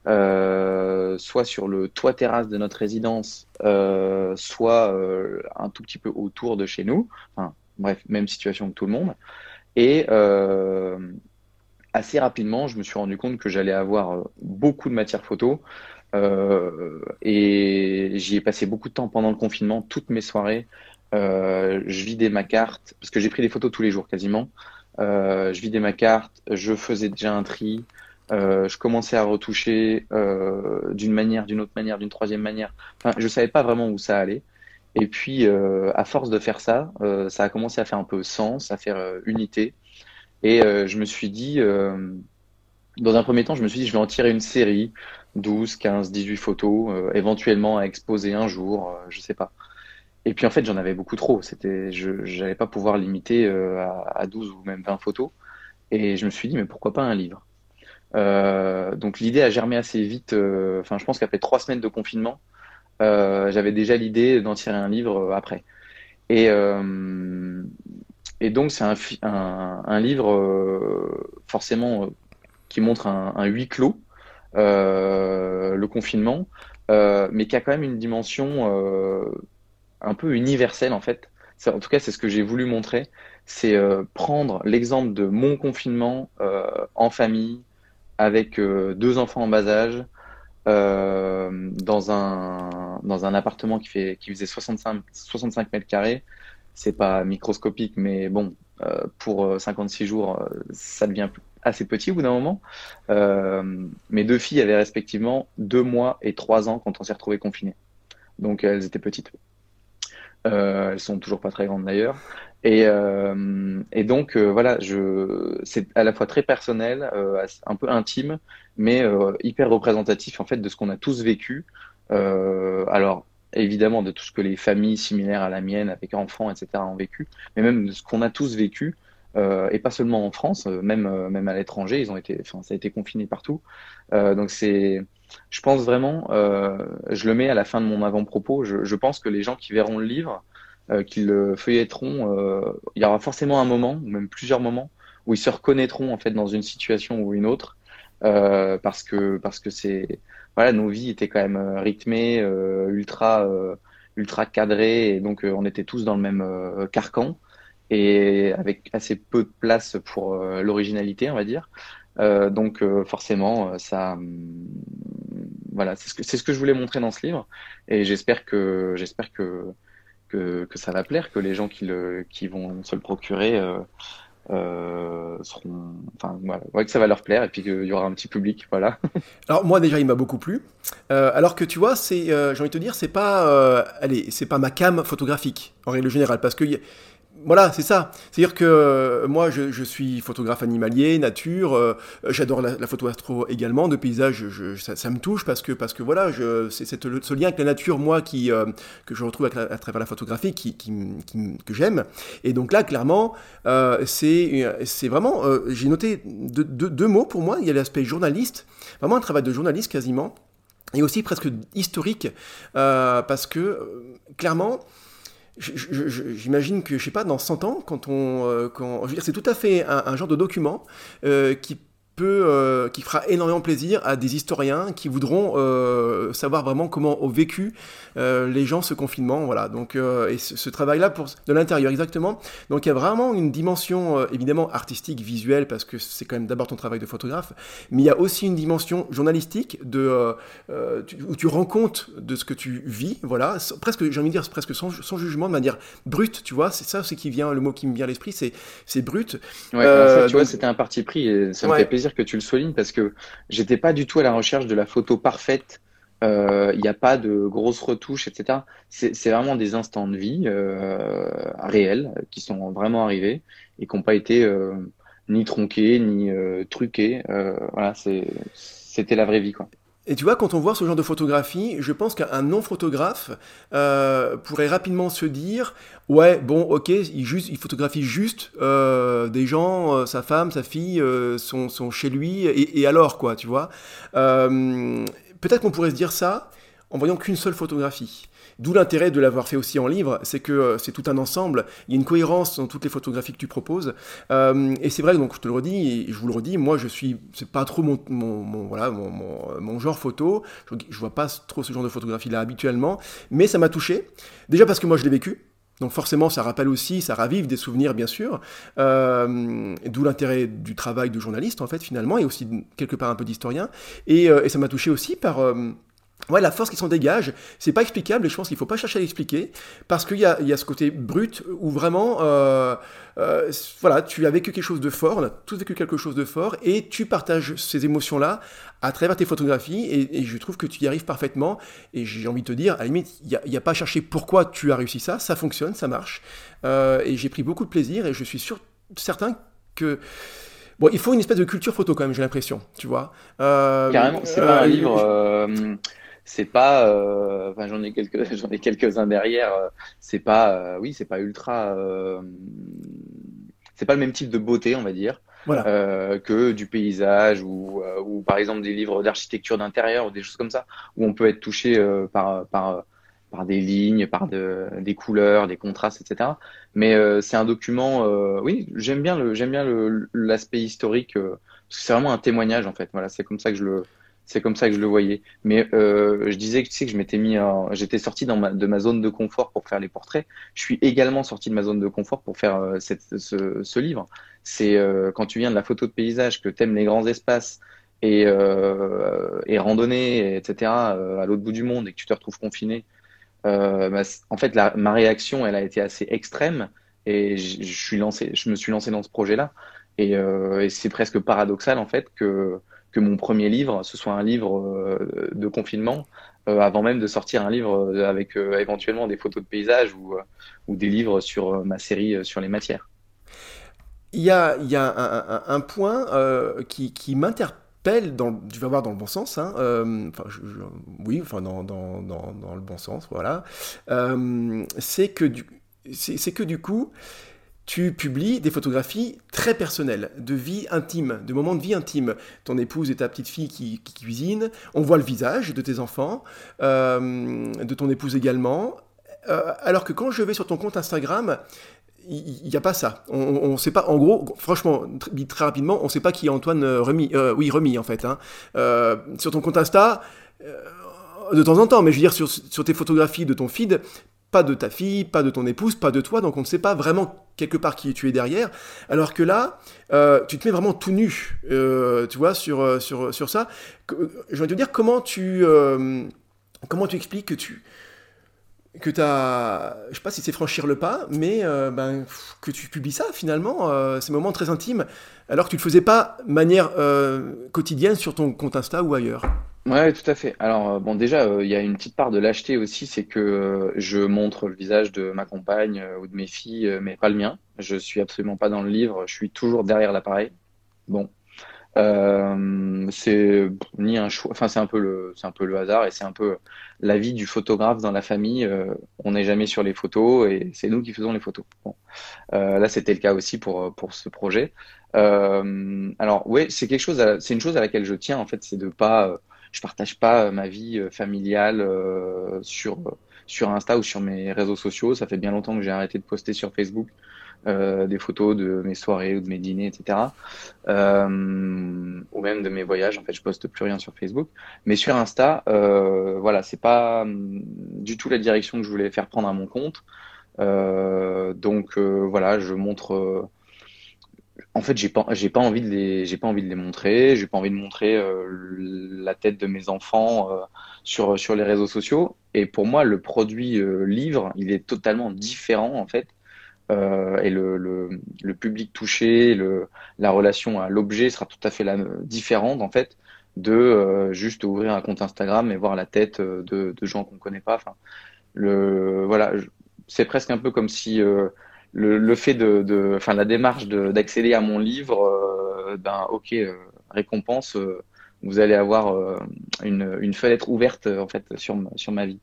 euh, soit sur le toit terrasse de notre résidence, euh, soit euh, un tout petit peu autour de chez nous. Enfin, bref, même situation que tout le monde. Et assez rapidement, je me suis rendu compte que j'allais avoir beaucoup de matière photo. et j'y ai passé beaucoup de temps pendant le confinement, toutes mes soirées. je vidais ma carte, parce que j'ai pris des photos tous les jours quasiment. Euh, je vidais ma carte, je faisais déjà un tri, euh, je commençais à retoucher euh, d'une manière, d'une autre manière, d'une troisième manière. Enfin, je savais pas vraiment où ça allait. Et puis, euh, à force de faire ça, euh, ça a commencé à faire un peu sens, à faire euh, unité. Et je me suis dit, dans un premier temps, je me suis dit, je vais en tirer une série, 12, 15, 18 photos, éventuellement à exposer un jour, je sais pas. Et puis en fait, j'en avais beaucoup trop. C'était, je n'allais pas pouvoir limiter euh, à, à, 12 ou même 20 photos. Et je me suis dit, mais pourquoi pas un livre? Euh, Donc l'idée a germé assez vite. Euh, enfin, je pense qu'après trois semaines de confinement, j'avais déjà l'idée d'en tirer un livre après. Et, donc c'est un, livre forcément qui montre un huis clos, le confinement, mais qui a quand même une dimension un peu universel en fait. En tout cas, c'est ce que j'ai voulu montrer. C'est euh, prendre l'exemple de mon confinement euh, en famille, avec euh, deux enfants en bas âge, dans un dans un appartement qui fait qui faisait 65 65 mètres carrés. C'est pas microscopique, mais bon, pour 56 jours, ça devient assez petit au bout d'un moment. mes deux filles avaient respectivement deux mois et trois ans quand on s'est retrouvés confinés. Donc elles étaient petites. Euh, elles sont toujours pas très grandes d'ailleurs. Et, euh, et donc euh, voilà, je, c'est à la fois très personnel, euh, un peu intime, mais euh, hyper représentatif en fait de ce qu'on a tous vécu. alors évidemment de tout ce que les familles similaires à la mienne, avec enfants, etc., ont vécu, mais même de ce qu'on a tous vécu. Et pas seulement en France, même même à l'étranger, ils ont été, enfin ça a été confiné partout. donc c'est je pense vraiment, euh, je le mets à la fin de mon avant-propos, je, je, pense que les gens qui verront le livre, euh, qui le feuilletteront, euh, il y aura forcément un moment, ou même plusieurs moments, où ils se reconnaîtront en fait dans une situation ou une autre, euh, parce que parce que c'est voilà, nos vies étaient quand même euh, rythmées, euh, ultra ultra cadrées, et donc on était tous dans le même carcan et avec assez peu de place pour l'originalité, on va dire. Euh, donc euh, forcément, ça, hum, voilà, c'est ce que je voulais montrer dans ce livre, et j'espère que j'espère que, que, ça va plaire, que les gens qui le qui vont se le procurer euh, euh, seront, enfin voilà, ouais, que ça va leur plaire et puis qu'il y aura un petit public, voilà. alors moi déjà il m'a beaucoup plu, euh, alors que tu vois euh, j'ai envie de te dire c'est pas, allez c'est pas ma cam photographique en règle générale parce que voilà, c'est ça. C'est-à-dire que euh, moi, je, suis photographe animalier, nature. Euh, j'adore la, photo astro également, de paysage. ça, me touche parce que parce que voilà, c'est ce lien avec la nature, moi, qui euh, que je retrouve à travers la photographie, qui, que j'aime. Et donc là, clairement, c'est c'est vraiment. J'ai noté deux, mots pour moi. Il y a l'aspect journaliste, vraiment un travail de journaliste quasiment, et aussi presque historique, parce que clairement J'imagine que, je sais pas, dans 100 ans, quand on. Euh, quand, je veux dire, c'est tout à fait un, genre de document euh, qui peut, euh, qui fera énormément plaisir à des historiens qui voudront euh, savoir vraiment comment ont vécu euh, les gens ce confinement. Voilà. Donc, et ce, travail-là pour de l'intérieur exactement. Donc il y a vraiment une dimension évidemment artistique, visuelle, parce que c'est quand même d'abord ton travail de photographe, mais il y a aussi une dimension journalistique de où tu rends compte de ce que tu vis. Voilà, presque j'ai envie de dire presque sans, sans, jugement, de manière brute. Tu vois, c'est ça, c'est qui vient le mot qui me vient à l'esprit, c'est c'est brut. Ouais, ça, tu vois, c'était un parti pris et ça me fait plaisir que tu le soulignes parce que j'étais pas du tout à la recherche de la photo parfaite. Il euh, n'y a pas de grosses retouches, etc. C'est vraiment des instants de vie euh, réels qui sont vraiment arrivés et qui n'ont pas été euh, ni tronqués ni truqués. voilà, c'était la vraie vie, quoi. Et tu vois, quand on voit ce genre de photographie, je pense qu'un non-photographe euh, pourrait rapidement se dire Ouais, bon, ok, il, photographie juste euh, des gens, euh, sa femme, sa fille sont, chez lui, et, et, alors, quoi, tu vois Peut-être qu'on pourrait se dire ça en voyant qu'une seule photographie. D'où l'intérêt de l'avoir fait aussi en livre, c'est que euh, c'est tout un ensemble, il y a une cohérence dans toutes les photographies que tu proposes. Euh, et c'est vrai, donc je te le redis, je vous le redis, moi je suis, c'est pas trop mon, mon, voilà, mon, mon, genre photo, je, je vois pas trop ce genre de photographie là habituellement, mais ça m'a touché. Déjà parce que moi je l'ai vécu, donc forcément, ça rappelle aussi, ça ravive des souvenirs, bien sûr. Euh, D'où l'intérêt du travail de journaliste, en fait, finalement, et aussi quelque part un peu d'historien. Et, ça m'a touché aussi par... Ouais, la force qui s'en dégage, c'est pas explicable et je pense qu'il faut pas chercher à l'expliquer parce qu'il y y a ce côté brut où vraiment, euh, euh, voilà, tu as vécu quelque chose de fort, on a tous vécu quelque chose de fort et tu partages ces émotions-là à travers tes photographies et, et, je trouve que tu y arrives parfaitement et j'ai envie de te dire, à la limite, il n'y a, a, pas à chercher pourquoi tu as réussi ça, ça fonctionne, ça marche euh, et j'ai pris beaucoup de plaisir et je suis sûr, certain que Bon, il faut une espèce de culture photo quand même, j'ai l'impression, tu vois. Carrément, c'est pas un livre. Euh, c'est pas euh, enfin j'en ai quelques j'en ai quelques uns derrière euh, c'est pas euh, oui c'est pas ultra c'est pas le même type de beauté on va dire voilà. que du paysage ou, ou par exemple des livres d'architecture d'intérieur ou des choses comme ça où on peut être touché par par par des lignes par de, des couleurs des contrastes etc mais c'est un document oui j'aime bien le j'aime bien l'aspect historique parce que c'est vraiment un témoignage en fait voilà c'est comme ça que je le c'est comme ça que je le voyais. Mais euh, je disais que tu sais que je m'étais mis, j'étais sorti de ma zone de confort pour faire les portraits. Je suis également sorti de ma zone de confort pour faire euh, cette, ce, ce, livre. C'est euh, quand tu viens de la photo de paysage, que t'aimes les grands espaces et, euh, et randonner, etc. Euh, à l'autre bout du monde et que tu te retrouves confiné. Bah, en fait, la, ma réaction, elle a été assez extrême et je, je suis lancé, je me suis lancé dans ce projet-là. Et, et c'est presque paradoxal en fait que que mon premier livre, ce soit un livre euh, de confinement, euh, avant même de sortir un livre euh, avec éventuellement des photos de paysages ou, des livres sur ma série sur les matières. Il y a, un, point qui, m'interpelle dans, tu voir dans le bon sens, hein, enfin, oui, enfin dans, le bon sens, voilà. c'est que c'est que du coup, tu publies des photographies très personnelles, de vie intime, de moments de vie intime. Ton épouse et ta petite fille qui, qui cuisinent, on voit le visage de tes enfants, euh, de ton épouse également. Euh, alors que quand je vais sur ton compte Instagram, il n'y a pas ça. On ne sait pas, en gros, franchement, très, très rapidement, on ne sait pas qui est Antoine Remy, euh, oui, Remy en fait. Hein. Euh, sur ton compte Insta, euh, de temps en temps, mais je veux dire, sur, sur tes photographies de ton feed, pas de ta fille, pas de ton épouse, pas de toi, donc on ne sait pas vraiment quelque part qui tu es derrière. Alors que là, euh, tu te mets vraiment tout nu, euh, tu vois, sur, euh, sur, sur ça. Je vais te dire comment tu, comment tu expliques que tu que tu je sais pas si c'est franchir le pas, mais ben, que tu publies ça finalement, ces moments très intimes, alors que tu ne le faisais pas de manière quotidienne sur ton compte Insta ou ailleurs. Ouais, tout à fait. Alors, euh, bon, déjà, euh, il y a une petite part de lâcheté aussi, c'est que euh, je montre le visage de ma compagne ou de mes filles, mais pas le mien. Je suis absolument pas dans le livre, je suis toujours derrière l'appareil. Bon, c'est ni un choix, enfin c'est un peu le, c'est un peu le hasard et c'est un peu la vie du photographe dans la famille. on n'est jamais sur les photos et c'est nous qui faisons les photos. Bon, là c'était le cas aussi pour pour ce projet. alors oui, c'est quelque chose, c'est une chose à laquelle je tiens en fait, c'est de pas je partage pas euh, ma vie euh, familiale euh, sur sur Insta ou sur mes réseaux sociaux. Ça fait bien longtemps que j'ai arrêté de poster sur Facebook des photos de mes soirées ou de mes dîners, etc. ou même de mes voyages. En fait, je poste plus rien sur Facebook, mais sur Insta, voilà, c'est pas hum, du tout la direction que je voulais faire prendre à mon compte. donc voilà, je montre en fait, j'ai pas, j'ai pas envie de les, j'ai pas envie de les montrer. J'ai pas envie de montrer euh, la tête de mes enfants euh, sur sur les réseaux sociaux. Et pour moi, le produit euh, livre, il est totalement différent en fait. Et le, le, le, public touché, le, la relation à l'objet sera tout à fait la, différente en fait de juste ouvrir un compte Instagram et voir la tête de, de gens qu'on connaît pas. Enfin, le voilà, c'est presque un peu comme si le, le, fait de, enfin la démarche d'accéder à mon livre, euh, ben ok, euh, récompense, euh, vous allez avoir euh, une, une, fenêtre ouverte en fait sur sur ma vie.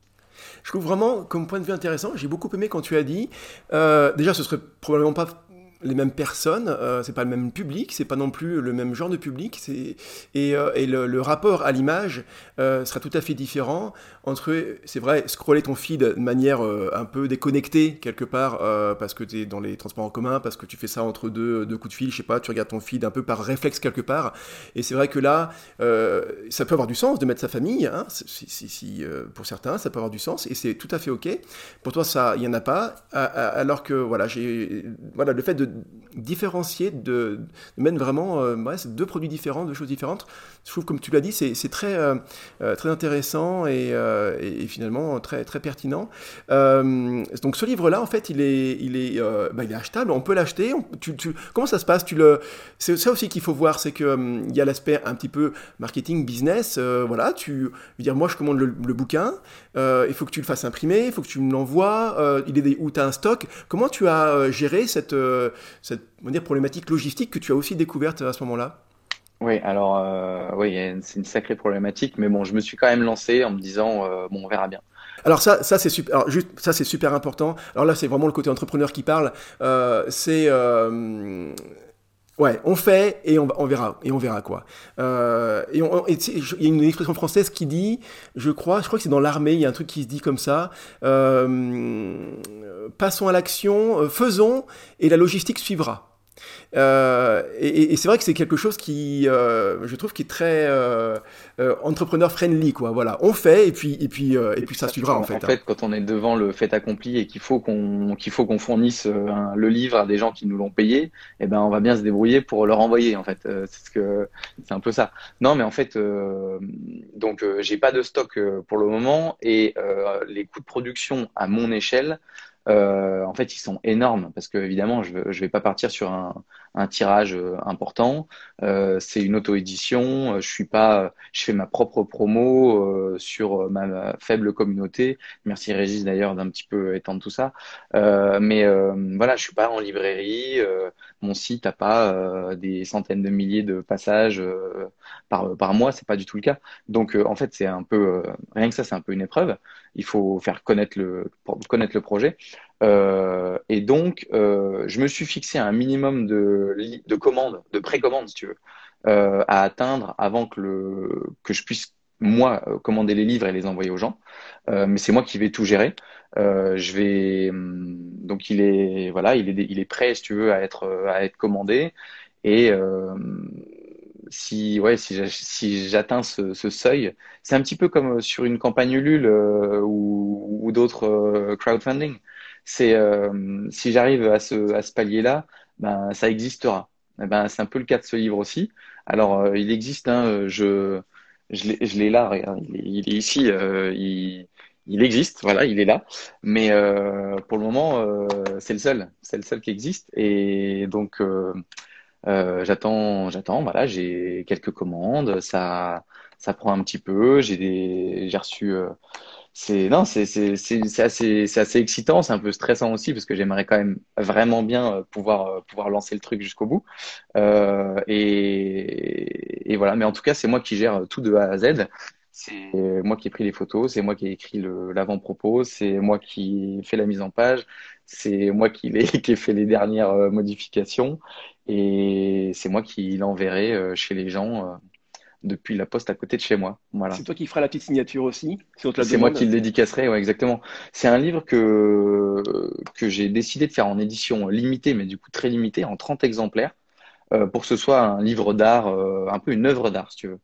Je trouve vraiment comme point de vue intéressant. J'ai beaucoup aimé quand tu as dit. déjà, ce serait probablement pas les mêmes personnes, euh, c'est pas le même public, c'est pas non plus le même genre de public, et, euh, et le, rapport à l'image euh, sera tout à fait différent entre, c'est vrai, scroller ton feed de manière un peu déconnectée quelque part, parce que tu es dans les transports en commun, parce que tu fais ça entre deux, deux, coups de fil, je sais pas, tu regardes ton feed un peu par réflexe quelque part, et c'est vrai que là, ça peut avoir du sens de mettre sa famille, hein, si, si, pour certains, ça peut avoir du sens, et c'est tout à fait ok. Pour toi, ça, il y en a pas, alors que voilà, j'ai, voilà, le fait de différencier, de, de vraiment euh, deux produits différents, deux choses différentes. Je trouve, comme tu l'as dit, c'est très, euh, euh, très intéressant et, et, finalement très, très pertinent. donc ce livre-là, en fait, il est, il est, bah, il est achetable, on peut l'acheter. Tu, tu, comment ça se passe le, C'est ça aussi qu'il faut voir, c'est qu'il il y a l'aspect un petit peu marketing, business. voilà, tu veux dire, moi je commande le, bouquin, il faut que tu le fasses imprimer, il faut que tu me l'envoies, il est où tu as un stock. Comment tu as géré cette, cette dire, problématique logistique que tu as aussi découverte à ce moment-là oui, alors euh, oui, c'est une sacrée problématique, mais bon, je me suis quand même lancé en me disant euh, bon, on verra bien. Alors ça, ça c'est super. Alors juste, ça c'est super important. Alors là, c'est vraiment le côté entrepreneur qui parle. Euh, c'est Ouais, on fait et on, on, verra et on verra quoi. Euh, et il y a une expression française qui dit, je crois, je crois que c'est dans l'armée, il y a un truc qui se dit comme ça. Euh, passons à l'action, euh, faisons et la logistique suivra. Euh, et, c'est vrai que c'est quelque chose qui, euh, je trouve, qui est très euh, entrepreneur friendly, quoi. Voilà, on fait et puis et puis et, puis ça suivra en fait. En fait, quand on est devant le fait accompli et qu'il faut qu'on qu'il faut qu'on fournisse le livre à des gens qui nous l'ont payé, eh ben on va bien se débrouiller pour leur envoyer. En fait, c'est ce que c'est un peu ça. Non, mais en fait, donc j'ai pas de stock pour le moment et les coûts de production à mon échelle en fait, ils sont énormes parce que évidemment, je ne vais pas partir sur un, un tirage euh, important. Euh, c'est une auto-édition. Je suis pas, je fais ma propre promo euh, sur ma, faible communauté. Merci Régis d'ailleurs d'un petit peu étendre tout ça. Euh, mais voilà, je suis pas en librairie. mon site n'a pas des centaines de milliers de passages par par mois. C'est pas du tout le cas. Donc en fait, c'est un peu rien que ça, c'est un peu une épreuve. Il faut faire connaître le connaître le projet. Euh, et donc, euh, je me suis fixé un minimum de, de commandes, de précommandes, si tu veux, euh, à atteindre avant que, le, que je puisse, moi, commander les livres et les envoyer aux gens. mais c'est moi qui vais tout gérer. je vais, hum, donc il est, voilà, il est, il est prêt, si tu veux, à être, à être commandé. Et si, ouais, si, si j'atteins ce, ce, seuil, c'est un petit peu comme sur une campagne Ulule ou, ou d'autres crowdfunding c'est euh, si j'arrive à ce, à ce palier-là, ben, ça existera. Eh ben, c'est un peu le cas de ce livre aussi. Alors, euh, il existe, hein, je, je l'ai là, regarde, il est, ici, euh, il, il existe, voilà, il est là. Mais euh, pour le moment, euh, c'est le seul, c'est le seul qui existe. Et donc, euh, j'attends, j'attends. Voilà, j'ai quelques commandes, ça, ça prend un petit peu. J'ai reçu c'est non, c'est c'est c'est assez c'est assez excitant, c'est un peu stressant aussi parce que j'aimerais quand même vraiment bien euh, pouvoir euh, pouvoir lancer le truc jusqu'au bout. Euh, et et voilà, mais en tout cas, c'est moi qui gère tout de A à Z. C'est moi qui ai pris les photos, c'est moi qui ai écrit le l'avant-propos, c'est moi qui ai fait la mise en page, c'est moi qui qui ai fait les dernières euh, modifications et c'est moi qui l'enverrai chez les gens depuis la poste à côté de chez moi. Voilà. C'est toi qui feras la petite signature aussi C'est moi qui le dédicacerai, ouais, exactement. C'est un livre que, que j'ai décidé de faire en édition limitée, mais du coup très limitée, en 30 exemplaires, euh, pour que ce soit un livre d'art, euh, un peu une œuvre d'art, si tu veux.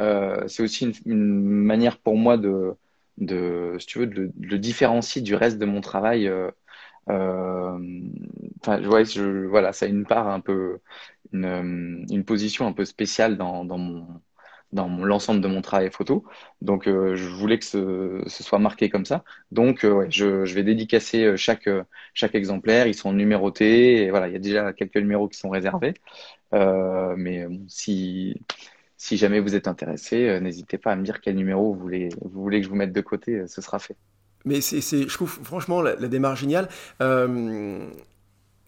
Euh, c'est aussi une, une, manière pour moi de, de, si tu veux, de, de, le différencier du reste de mon travail. Enfin, ouais, je, voilà, ça a une part un peu, une, une position un peu spéciale dans, dans mon, dans l'ensemble de mon travail photo. Donc, euh, je voulais que ce, ce, soit marqué comme ça. Donc, euh, ouais, je, je, vais dédicacer euh, chaque, chaque exemplaire. Ils sont numérotés. Et voilà, il y a déjà quelques numéros qui sont réservés. Euh, mais si, si jamais vous êtes intéressé, n'hésitez pas à me dire quel numéro vous voulez, vous voulez que je vous mette de côté. Ce sera fait. Mais c'est, je trouve franchement la, la démarche géniale. Euh,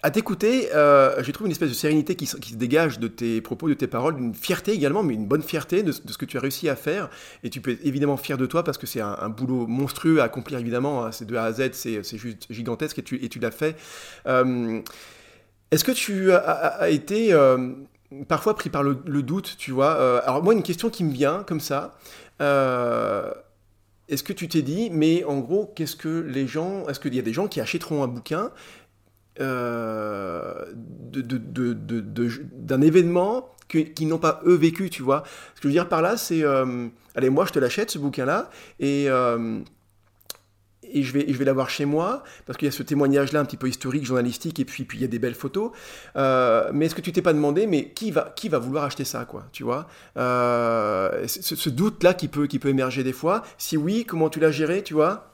à t'écouter, euh, je trouve une espèce de sérénité qui, se dégage de tes propos, de tes paroles, une fierté également, mais une bonne fierté de, ce que tu as réussi à faire. Et tu peux être évidemment fier de toi parce que c'est un, boulot monstrueux à accomplir, évidemment. Hein, c'est de A à Z, c'est juste gigantesque et tu, l'as fait. Euh, Est-ce que tu as, été euh, parfois pris par le, doute, tu vois euh, Alors, moi, une question qui me vient comme ça. Est-ce que tu t'es dit, mais en gros, qu'est-ce que les gens, est-ce qu'il y a des gens qui achèteront un bouquin euh, d'un événement qu'ils qui n'ont pas eux vécu, tu vois. Ce que je veux dire par là, c'est, euh, allez, moi je te l'achète ce bouquin-là, et, euh, et je vais, je vais l'avoir chez moi, parce qu'il y a ce témoignage-là un petit peu historique, journalistique, et puis, puis il y a des belles photos. Mais est-ce que tu t'es pas demandé, mais qui va, qui va vouloir acheter ça, quoi, tu vois? Ce, ce doute-là qui peut, qui peut émerger des fois. Si oui, comment tu l'as géré, tu vois?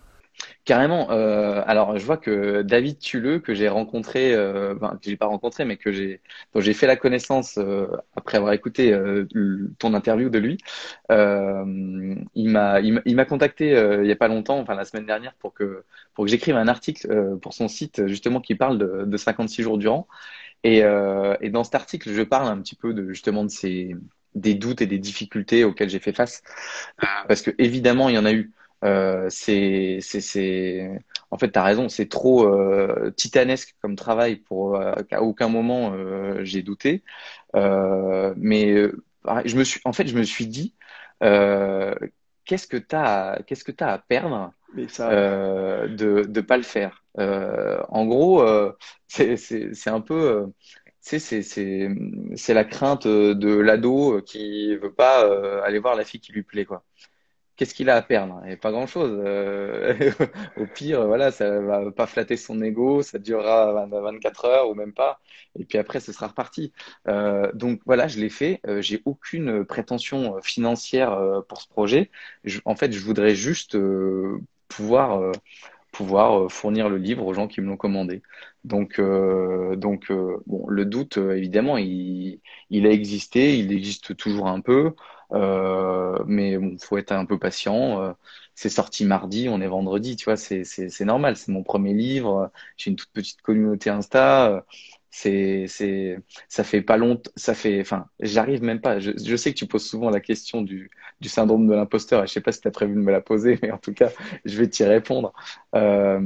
Carrément. Euh, alors, je vois que David Tuleux, que j'ai rencontré, euh, ben, que j'ai pas rencontré, mais que j'ai, dont j'ai fait la connaissance euh, après avoir écouté euh, ton interview de lui, euh, il m'a, il m'a contacté euh, il y a pas longtemps, enfin la semaine dernière, pour que pour que j'écrive un article pour son site justement qui parle de, de 56 jours durant. Et, et dans cet article, je parle un petit peu de justement de ces des doutes et des difficultés auxquelles j'ai fait face, parce que évidemment il y en a eu. Euh, c'est, c'est, en fait, tu as raison, c'est trop euh, titanesque comme travail pour euh, qu'à aucun moment euh, j'ai douté. Mais je me suis, en fait, je me suis dit, qu'est-ce que tu as, qu'est-ce que as à perdre ça... de ne pas le faire? En gros, c'est, un peu c'est c'est la crainte de l'ado qui veut pas aller voir la fille qui lui plaît quoi qu'est-ce qu'il a à perdre Et pas grand-chose. Euh, au pire, voilà, ça va pas flatter son ego, ça durera 24 heures ou même pas. Et puis après, ce sera reparti. Euh, donc voilà, je l'ai fait. Euh, j'ai aucune prétention financière euh, pour ce projet. Je, en fait, je voudrais juste euh, pouvoir euh, pouvoir fournir le livre aux gens qui me l'ont commandé. Donc, donc bon, le doute, évidemment, il, il a existé, il existe toujours un peu. Euh, mais bon, faut être un peu patient. Euh, c'est sorti mardi, on est vendredi, tu vois, c'est c'est normal. C'est mon premier livre. J'ai une toute petite communauté Insta. C'est c'est ça fait pas longtemps. Ça fait, enfin, j'arrive même pas. Je, je, sais que tu poses souvent la question du du syndrome de l'imposteur. Je sais pas si tu as prévu de me la poser, mais en tout cas, je vais t'y répondre. Euh,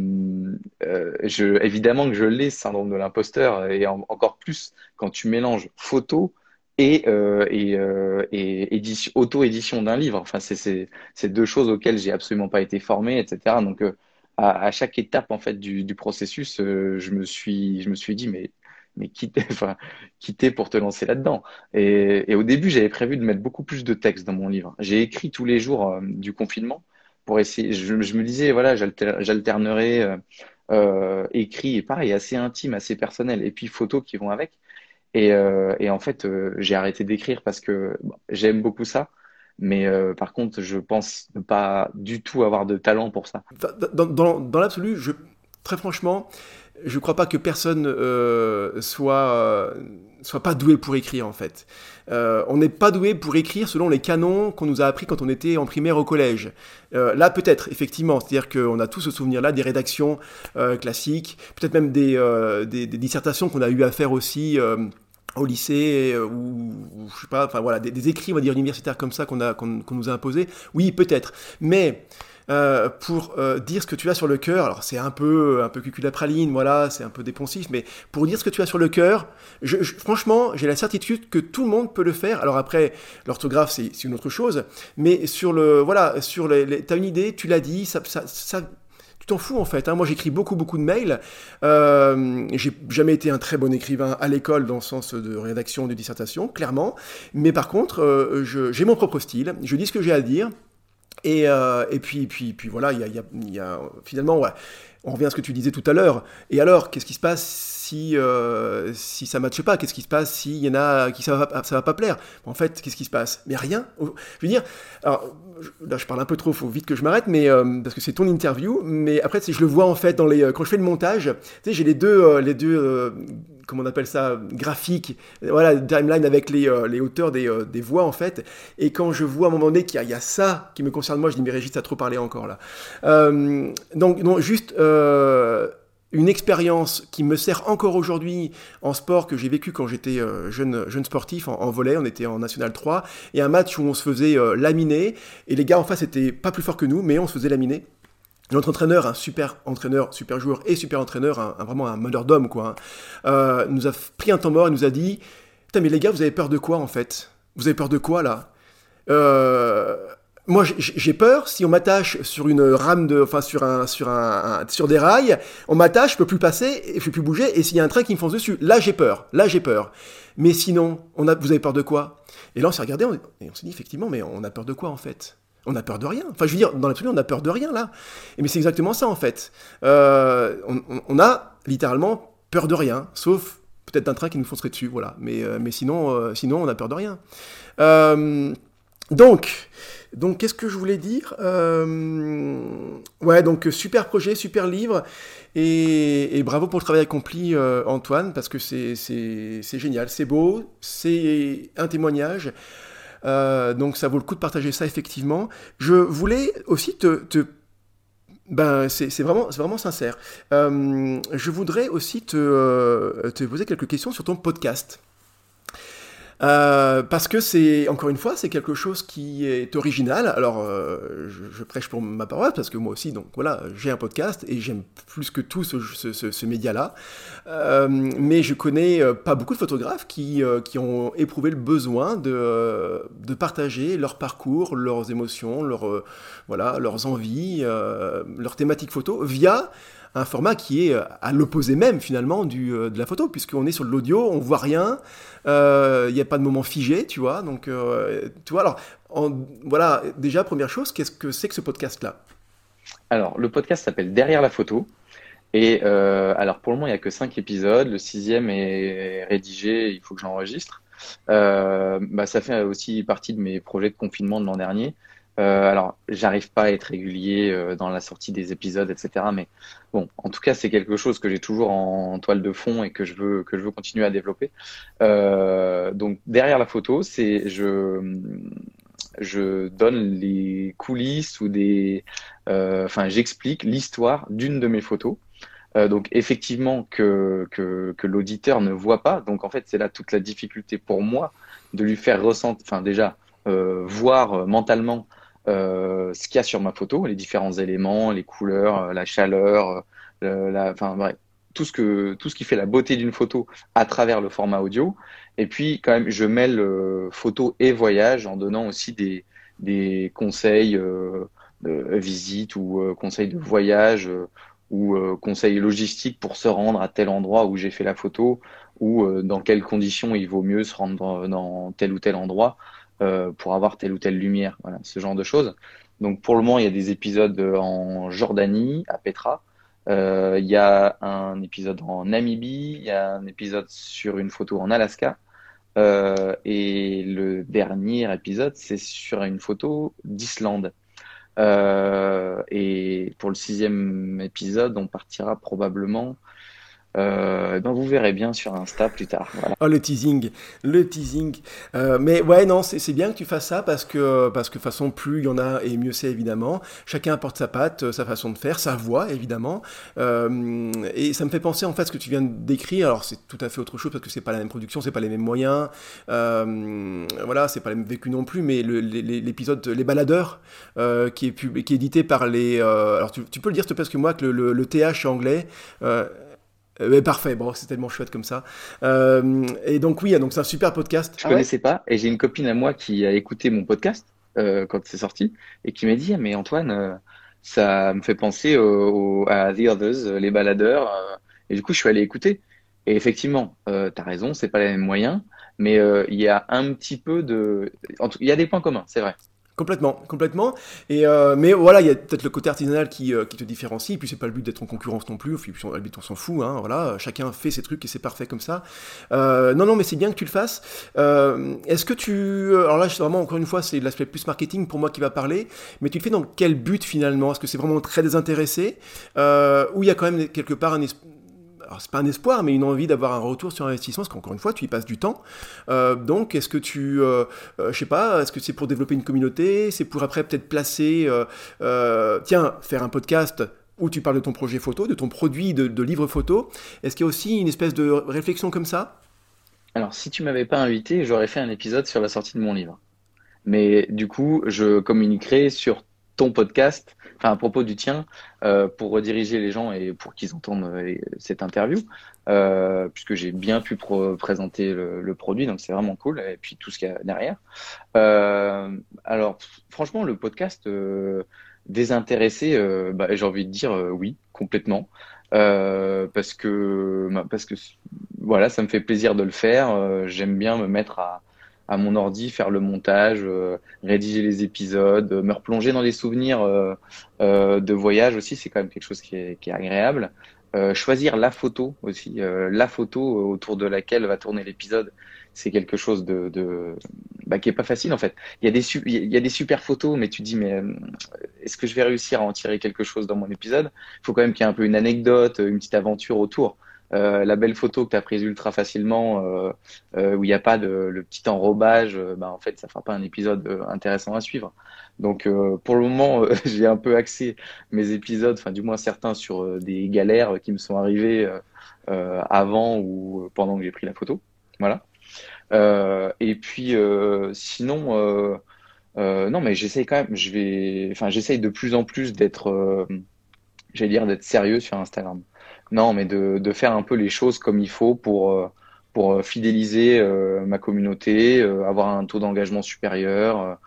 euh, je, évidemment que je l'ai, ce syndrome de l'imposteur, et en, encore plus quand tu mélanges photo et, euh, et, euh, et édition, auto-édition d'un livre. Enfin, c'est deux choses auxquelles j'ai absolument pas été formé, etc. Donc, euh, à, chaque étape en fait du, processus, je me suis, je me suis dit mais mais quitter, enfin, quitter pour te lancer là-dedans? Et, au début, j'avais prévu de mettre beaucoup plus de texte dans mon livre. J'ai écrit tous les jours du confinement pour essayer. Je, me disais voilà, j'alternerai écrit et pareil, assez intime, assez personnel, et puis photos qui vont avec. Et, euh, et en fait, euh, j'ai arrêté d'écrire parce que j'aime beaucoup ça. Mais euh, par contre, je pense ne pas du tout avoir de talent pour ça. Dans, l'absolu, très franchement, je ne crois pas que personne euh, soit, soit pas doué pour écrire en fait. On n'est pas doué pour écrire selon les canons qu'on nous a appris quand on était en primaire au collège. Là peut-être, effectivement, c'est-à-dire qu'on a tous ce souvenir-là des rédactions classiques, peut-être même des, dissertations qu'on a eu à faire aussi au lycée ou, ou, je sais pas, enfin voilà, des, des, écrits on va dire universitaires comme ça qu'on nous a imposés. Oui, peut-être, mais euh, pour euh, dire ce que tu as sur le cœur. Alors c'est un peu un peu cuculapraline, voilà, c'est un peu dépensif, mais pour dire ce que tu as sur le cœur, franchement, j'ai la certitude que tout le monde peut le faire. Alors après, l'orthographe c'est une autre chose, mais sur le voilà, sur les, t'as une idée, tu l'as dit, ça, ça, ça tu t'en fous en fait. Hein. Moi j'écris beaucoup beaucoup de mails. Euh, j'ai jamais été un très bon écrivain à l'école dans le sens de rédaction de dissertation, clairement. Mais par contre, euh, j'ai mon propre style. Je dis ce que j'ai à dire. Et, euh, puis, puis, puis voilà, il y a, finalement, on revient à ce que tu disais tout à l'heure. Et alors, qu'est-ce qui se passe euh, si ça ne matche pas Qu'est-ce qui se passe s'il y en a qui ça va, va pas plaire? En fait, qu'est-ce qui se passe? Mais rien. Je veux dire, alors, là je parle un peu trop, faut vite que je m'arrête, mais euh, parce que c'est ton interview. Mais après, je le vois en fait dans les, quand je fais le montage. Tu sais, j'ai les deux, les deux comment on appelle ça, graphique, voilà, timeline avec les, euh, les hauteurs des, euh, des, voix en fait. Et quand je vois à un moment donné qu'il y, a ça qui me concerne moi, je dis mais Régis, t'as trop parlé encore là. Euh, donc, non, juste une expérience qui me sert encore aujourd'hui en sport que j'ai vécu quand j'étais jeune, jeune sportif en, en, volet, on était en National 3, et un match où on se faisait laminer, et les gars en face étaient pas plus forts que nous, mais on se faisait laminer. Notre entraîneur, un super entraîneur, super joueur et super entraîneur, un, vraiment un meneur d'homme, quoi, hein, euh, nous a pris un temps mort et nous a dit Putain, mais les gars, vous avez peur de quoi en fait? Vous avez peur de quoi là? Euh, Moi, j'ai peur si on m'attache sur une rame de. Enfin, sur, un, sur, un, sur des rails, on m'attache, je peux plus passer, je peux plus bouger, et s'il y a un train qui me fonce dessus, là j'ai peur, là j'ai peur. Mais sinon, on vous avez peur de quoi? Et là, on s'est regardé et on s'est dit Effectivement, mais on a peur de quoi en fait? On a peur de rien. Enfin, je veux dire, dans l'absolu, on a peur de rien là. Mais c'est exactement ça en fait. Euh, on, a littéralement peur de rien, sauf peut-être d'un train qui nous foncerait dessus, voilà. Mais, euh, sinon, euh, sinon, on a peur de rien. donc, donc, qu'est-ce que je voulais dire Ouais, donc super projet, super livre, et, bravo pour le travail accompli, Antoine, parce que c'est génial, c'est beau, c'est un témoignage. Euh, donc ça vaut le coup de partager ça effectivement. Je voulais aussi te, ben, c'est vraiment, sincère. Euh, je voudrais aussi euh, te poser quelques questions sur ton podcast. Euh, parce que c'est, encore une fois, c'est quelque chose qui est original. Alors, euh, je, prêche pour ma parole, parce que moi aussi, donc voilà, j'ai un podcast et j'aime plus que tout ce, ce, ce, média-là. Euh, mais je connais pas beaucoup de photographes qui, qui ont éprouvé le besoin de, de partager leur parcours, leurs émotions, leurs, voilà, leurs envies, leurs thématiques photo via un format qui est à l'opposé même finalement du, de la photo, puisqu'on est sur de l'audio, on voit rien, il euh, n'y a pas de moment figé, tu vois. Donc, euh, tu vois, alors, voilà, déjà, première chose, qu'est-ce que c'est que ce podcast-là? Alors, le podcast s'appelle Derrière la photo. Et euh, alors, pour le moment, il n'y a que cinq épisodes. Le sixième est rédigé, il faut que j'enregistre. bah, ça fait aussi partie de mes projets de confinement de l'an dernier. Euh, alors, j'arrive pas à être régulier euh, dans la sortie des épisodes, etc. Mais bon, en tout cas, c'est quelque chose que j'ai toujours en, toile de fond et que je veux que je veux continuer à développer. Euh, donc, derrière la photo, c'est je je donne les coulisses ou des, euh, enfin, j'explique l'histoire d'une de mes photos. Euh, donc effectivement que, que, que l'auditeur ne voit pas. Donc en fait c'est là toute la difficulté pour moi de lui faire ressentir, enfin déjà euh, voir mentalement euh, ce qu'il y a sur ma photo, les différents éléments, les couleurs, euh, la chaleur, euh, la, enfin bref, tout ce que tout ce qui fait la beauté d'une photo à travers le format audio. Et puis quand même, je mêle photo et voyage en donnant aussi des des conseils de visite ou conseils de voyage ou conseils logistiques pour se rendre à tel endroit où j'ai fait la photo ou dans quelles conditions il vaut mieux se rendre dans tel ou tel endroit. Euh, pour avoir telle ou telle lumière, voilà, ce genre de choses. Donc pour le moment, il y a des épisodes en Jordanie, à Petra. Euh, il y a un épisode en Namibie, il y a un épisode sur une photo en Alaska. Euh, et le dernier épisode, c'est sur une photo d'Islande. et pour le sixième épisode, on partira probablement Euh, donc vous verrez bien sur Insta plus tard. Oh le teasing, le teasing. Euh, mais ouais non, c'est bien que tu fasses ça parce que parce que de toute façon plus il y en a et mieux c'est évidemment. Chacun apporte sa patte, sa façon de faire, sa voix évidemment. Euh, et ça me fait penser en fait ce que tu viens de décrire. Alors c'est tout à fait autre chose parce que c'est pas la même production, c'est pas les mêmes moyens. Euh, voilà, c'est pas le même vécu non plus. Mais l'épisode les, baladeurs qui est pub, qui est édité par les. alors tu, peux le dire parce que moi que le, le TH anglais. Euh, parfait, bon, c'est tellement chouette comme ça. Euh, et donc oui, donc c'est un super podcast. Je ne connaissais pas, et j'ai une copine à moi qui a écouté mon podcast euh, quand c'est sorti, et qui m'a dit, mais Antoine, ça me fait penser à The Others, les baladeurs, et du coup je suis allé écouter. Et effectivement, tu as raison, c'est pas les mêmes moyens, mais il y a un petit peu de... Il y a des points communs, c'est vrai. Complètement, complètement. Et euh, mais voilà, il y a peut-être le côté artisanal qui, euh, te différencie. Et puis c'est pas le but d'être en concurrence non plus. Puis on, on s'en fout. Hein, voilà, chacun fait ses trucs et c'est parfait comme ça. Euh, non, non, mais c'est bien que tu le fasses. Est-ce que tu, alors là, vraiment encore une fois, c'est l'aspect plus marketing pour moi qui va parler. Mais tu le fais dans quel but finalement? Est-ce que c'est vraiment très désintéressé? Ou il y a quand même quelque part un c'est pas un espoir, mais une envie d'avoir un retour sur investissement, parce qu'encore une fois, tu y passes du temps. Euh, donc, est-ce que tu, euh, euh, je sais pas, est-ce que c'est pour développer une communauté, c'est pour après peut-être placer, tiens, faire un podcast où tu parles de ton projet photo, de ton produit de, de livre photo. Est-ce qu'il y a aussi une espèce de réflexion comme ça? Alors, si tu m'avais pas invité, j'aurais fait un épisode sur la sortie de mon livre. Mais du coup, je communiquerai sur ton podcast, enfin à propos du tien, euh, pour rediriger les gens et pour qu'ils entendent euh, cette interview, euh, puisque j'ai bien pu présenter le, produit, donc c'est vraiment cool, et puis tout ce qu'il y a derrière. alors, franchement, le podcast désintéressé, bah, j'ai envie de dire oui, complètement. parce que bah, parce que voilà ça me fait plaisir de le faire j'aime bien me mettre à, à mon ordi, faire le montage, euh, rédiger les épisodes, euh, me replonger dans des souvenirs euh, de voyage aussi, c'est quand même quelque chose qui est, agréable. choisir la photo aussi, la photo autour de laquelle va tourner l'épisode, c'est quelque chose de, bah, qui est pas facile en fait. Il y a des il y a des super photos, mais tu dis mais est-ce que je vais réussir à en tirer quelque chose dans mon épisode? Il faut quand même qu'il y ait un peu une anecdote, une petite aventure autour. Euh, la belle photo que tu as prise ultra facilement, euh, euh, où il n'y a pas de, le petit enrobage, bah, en fait, ça fera pas un épisode intéressant à suivre. Donc, pour le moment, j'ai un peu axé mes épisodes, enfin, du moins certains, sur des galères qui me sont arrivées avant ou pendant que j'ai pris la photo. Voilà. et puis, sinon, non, mais j'essaye quand même, je vais, j'essaye de plus en plus d'être, j'allais dire, d'être sérieux sur Instagram. Non, mais de, de, faire un peu les choses comme il faut pour, euh, pour euh, fidéliser euh, ma communauté, avoir un taux d'engagement supérieur,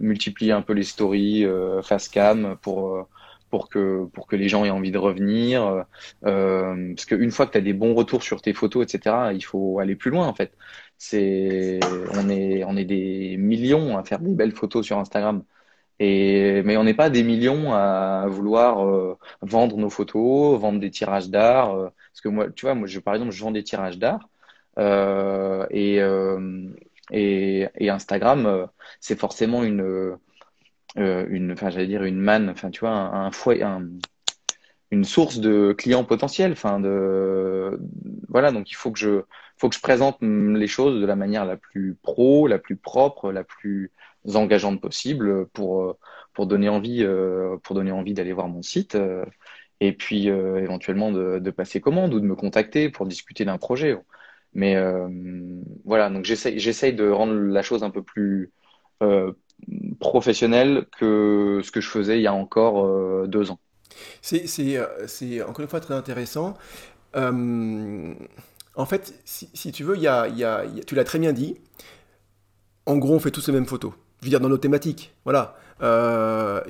multiplier un peu les stories face cam pour, pour, que, pour que les gens aient envie de revenir. parce qu'une fois que tu as des bons retours sur tes photos, etc., il faut aller plus loin en fait. C'est, on, est, on est des millions à faire des belles photos sur Instagram. Mais on n'est pas des millions à vouloir euh, vendre nos photos, vendre des tirages d'art. Euh, parce que moi, tu vois, moi, par exemple, je vends des tirages d'art. Euh, et, Instagram, c'est forcément une, une, enfin, j'allais dire une manne, enfin, tu vois, un, un, une source de clients potentiels. Enfin, de, voilà, donc il faut que je, faut que je présente les choses de la manière la plus pro, la plus propre, la plus engageantes possibles pour euh, pour donner envie euh, pour donner envie d'aller voir mon site euh, et puis éventuellement de, passer commande ou de me contacter pour discuter d'un projet. Mais voilà, donc j'essaye de rendre la chose un peu plus professionnelle que ce que je faisais il y a encore deux ans. C'est encore une fois très intéressant. en fait, si, tu veux, y a, y a, tu l'as très bien dit. En gros, on fait tous les mêmes photos je veux dire, dans nos thématiques. Voilà. Euh,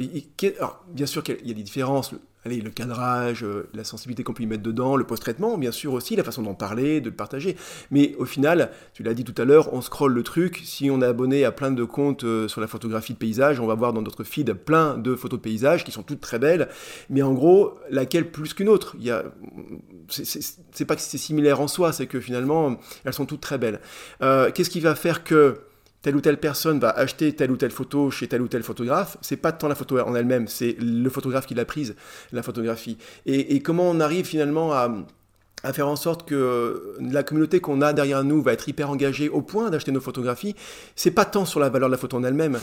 alors, bien sûr qu'il y a des différences. allez, le cadrage, euh, la sensibilité qu'on peut y mettre dedans, le post-traitement, bien sûr aussi, la façon d'en parler, de le partager. Mais au final, tu l'as dit tout à l'heure, on scrolle le truc. Si on est abonné à plein de comptes euh, sur la photographie de paysage, on va voir dans notre feed plein de photos de paysage qui sont toutes très belles. Mais en gros, laquelle plus qu'une autre? Il y a... C'est pas que c'est similaire en soi, c'est que finalement, elles sont toutes très belles. Qu'est-ce qui va faire que telle ou telle personne va acheter telle ou telle photo chez tel ou tel photographe, c'est pas tant la photo en elle-même, c'est le photographe qui l'a prise, la photographie. Et, comment on arrive finalement à, faire en sorte que la communauté qu'on a derrière nous va être hyper engagée au point d'acheter nos photographies, c'est pas tant sur la valeur de la photo en elle-même.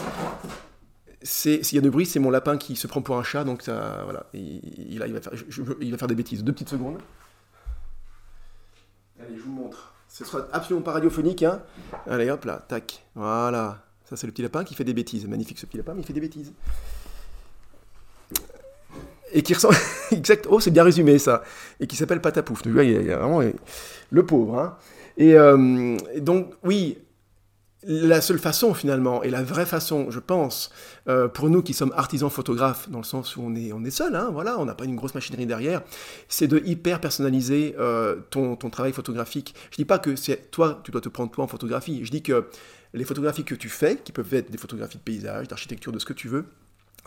S'il y a de bruit, c'est mon lapin qui se prend pour un chat, donc ça, voilà, il, va il va faire des bêtises. Deux petites secondes. Allez, je vous montre. Ce sera absolument pas radiophonique, hein. Allez, hop là, tac. Voilà. Ça, c'est le petit lapin qui fait des bêtises. Magnifique ce petit lapin, mais il fait des bêtises. Et qui ressemble. exact. Oh, c'est bien résumé, ça. Et qui s'appelle Patapouf. il y a vraiment. Le pauvre, hein. Et euh, donc, oui, la seule façon finalement, et la vraie façon, je pense, euh, pour nous qui sommes artisans photographes, dans le sens où on est, on est seul, hein, voilà, on n'a pas une grosse machinerie derrière, c'est de hyper personnaliser euh, ton, ton, travail photographique. Je dis pas que c'est toi, tu dois te prendre toi en photographie, je dis que les photographies que tu fais, qui peuvent être des photographies de paysage, d'architecture, de ce que tu veux,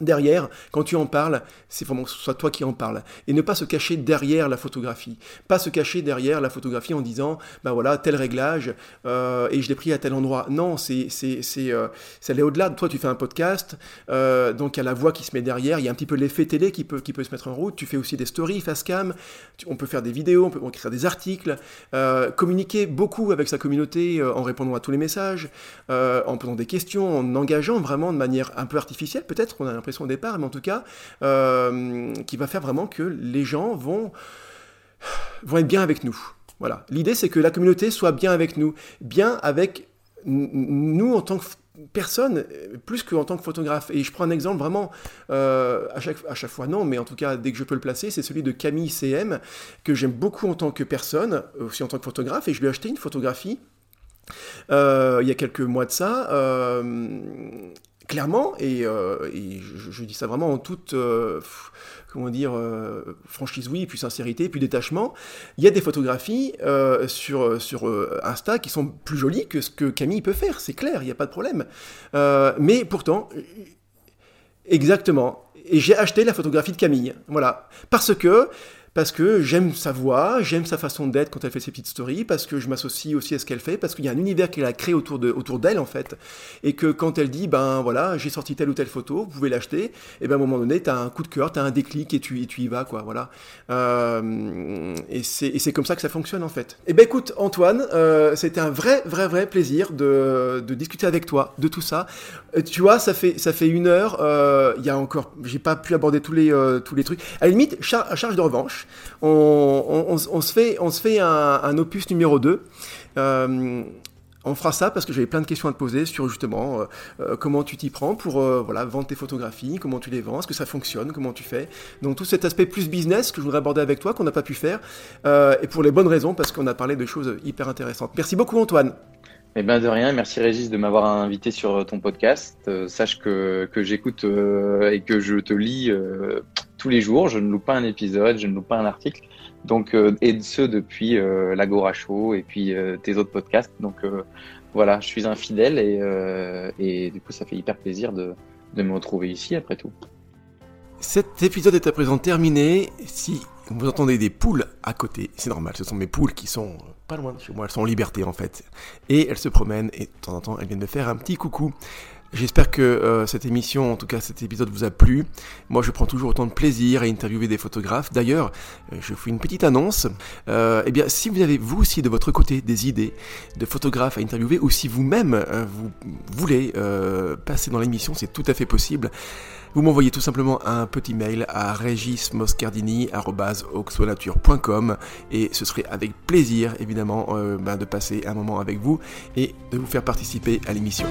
Derrière, quand tu en parles, c'est vraiment que ce soit toi qui en parles. Et ne pas se cacher derrière la photographie. Pas se cacher derrière la photographie en disant, ben voilà, tel réglage, euh, et je l'ai pris à tel endroit. Non, c'est c'est c'est euh, aller au-delà. Toi, tu fais un podcast, euh, donc il y a la voix qui se met derrière, il y a un petit peu l'effet télé qui peut, qui peut se mettre en route. Tu fais aussi des stories, face cam, on peut faire des vidéos, on peut écrire des articles, communiquer beaucoup avec sa communauté en répondant à tous les messages, en posant des questions, en engageant vraiment de manière un peu artificielle, peut-être, on a au départ, mais en tout cas, euh, qui va faire vraiment que les gens vont, vont être bien avec nous. Voilà. L'idée, c'est que la communauté soit bien avec nous, bien avec nous en tant que personne, plus qu'en tant que photographe. Et je prends un exemple vraiment, euh, à, chaque, à chaque fois non, mais en tout cas, dès que je peux le placer, c'est celui de Camille CM, que j'aime beaucoup en tant que personne, aussi en tant que photographe, et je lui ai acheté une photographie. Euh, il y a quelques mois de ça, clairement, et, euh, je, dis ça vraiment en toute, euh, comment dire, euh, franchise oui, puis sincérité, puis détachement, il y a des photographies sur, sur Insta qui sont plus jolies que ce que Camille peut faire, c'est clair, il n'y a pas de problème. mais pourtant, exactement, et j'ai acheté la photographie de Camille, voilà, parce que parce que j'aime sa voix, j'aime sa façon d'être quand elle fait ses petites stories, parce que je m'associe aussi à ce qu'elle fait, parce qu'il y a un univers qu'elle a créé autour de autour d'elle en fait, et que quand elle dit ben voilà j'ai sorti telle ou telle photo, vous pouvez l'acheter, et ben à un moment donné t'as un coup de cœur, t'as un déclic et tu tu y vas quoi, voilà. Euh, et c'est comme ça que ça fonctionne en fait. Et ben écoute Antoine, euh, c'était un vrai vrai vrai plaisir de, de discuter avec toi de tout ça. Euh, tu vois ça fait ça fait une heure, il y a encore j'ai pas pu aborder tous les tous les trucs. À la limite charge de revanche on, se fait, on se fait un, opus numéro 2. Euh, on fera ça parce que j'avais plein de questions à te poser sur justement euh, euh, comment tu t'y prends pour voilà, vendre tes photographies, comment tu les vends, est-ce que ça fonctionne, comment tu fais. Donc tout cet aspect plus business que je voudrais aborder avec toi, qu'on n'a pas pu faire, et pour les bonnes raisons, parce qu'on a parlé de choses hyper intéressantes. Merci beaucoup Antoine. Eh bien de rien, merci Régis de m'avoir invité sur ton podcast. sache que, que j'écoute et que je te lis tous les jours. Je ne loupe pas un épisode, je ne loupe pas un article. Donc, euh, et ce depuis euh, l'Agora Show et puis euh, tes autres podcasts. Donc voilà, je suis un fidèle et, et du coup, ça fait hyper plaisir de me retrouver ici après tout. Cet épisode est à présent terminé. Si vous entendez des poules à côté, c'est normal, ce sont mes poules qui sont pas loin de chez moi, elles sont en liberté en fait. Et elles se promènent et de temps en temps elles viennent me faire un petit coucou. J'espère que euh, cette émission, en tout cas cet épisode vous a plu. Moi je prends toujours autant de plaisir à interviewer des photographes. D'ailleurs, euh, je fais une petite annonce. Euh, eh bien, si vous avez vous aussi de votre côté des idées de photographes à interviewer ou si vous-même vous voulez passer dans l'émission, c'est tout à fait possible. Vous m'envoyez tout simplement un petit mail à regismoscardini.com et ce serait avec plaisir évidemment ben, de passer un moment avec vous et de vous faire participer à l'émission.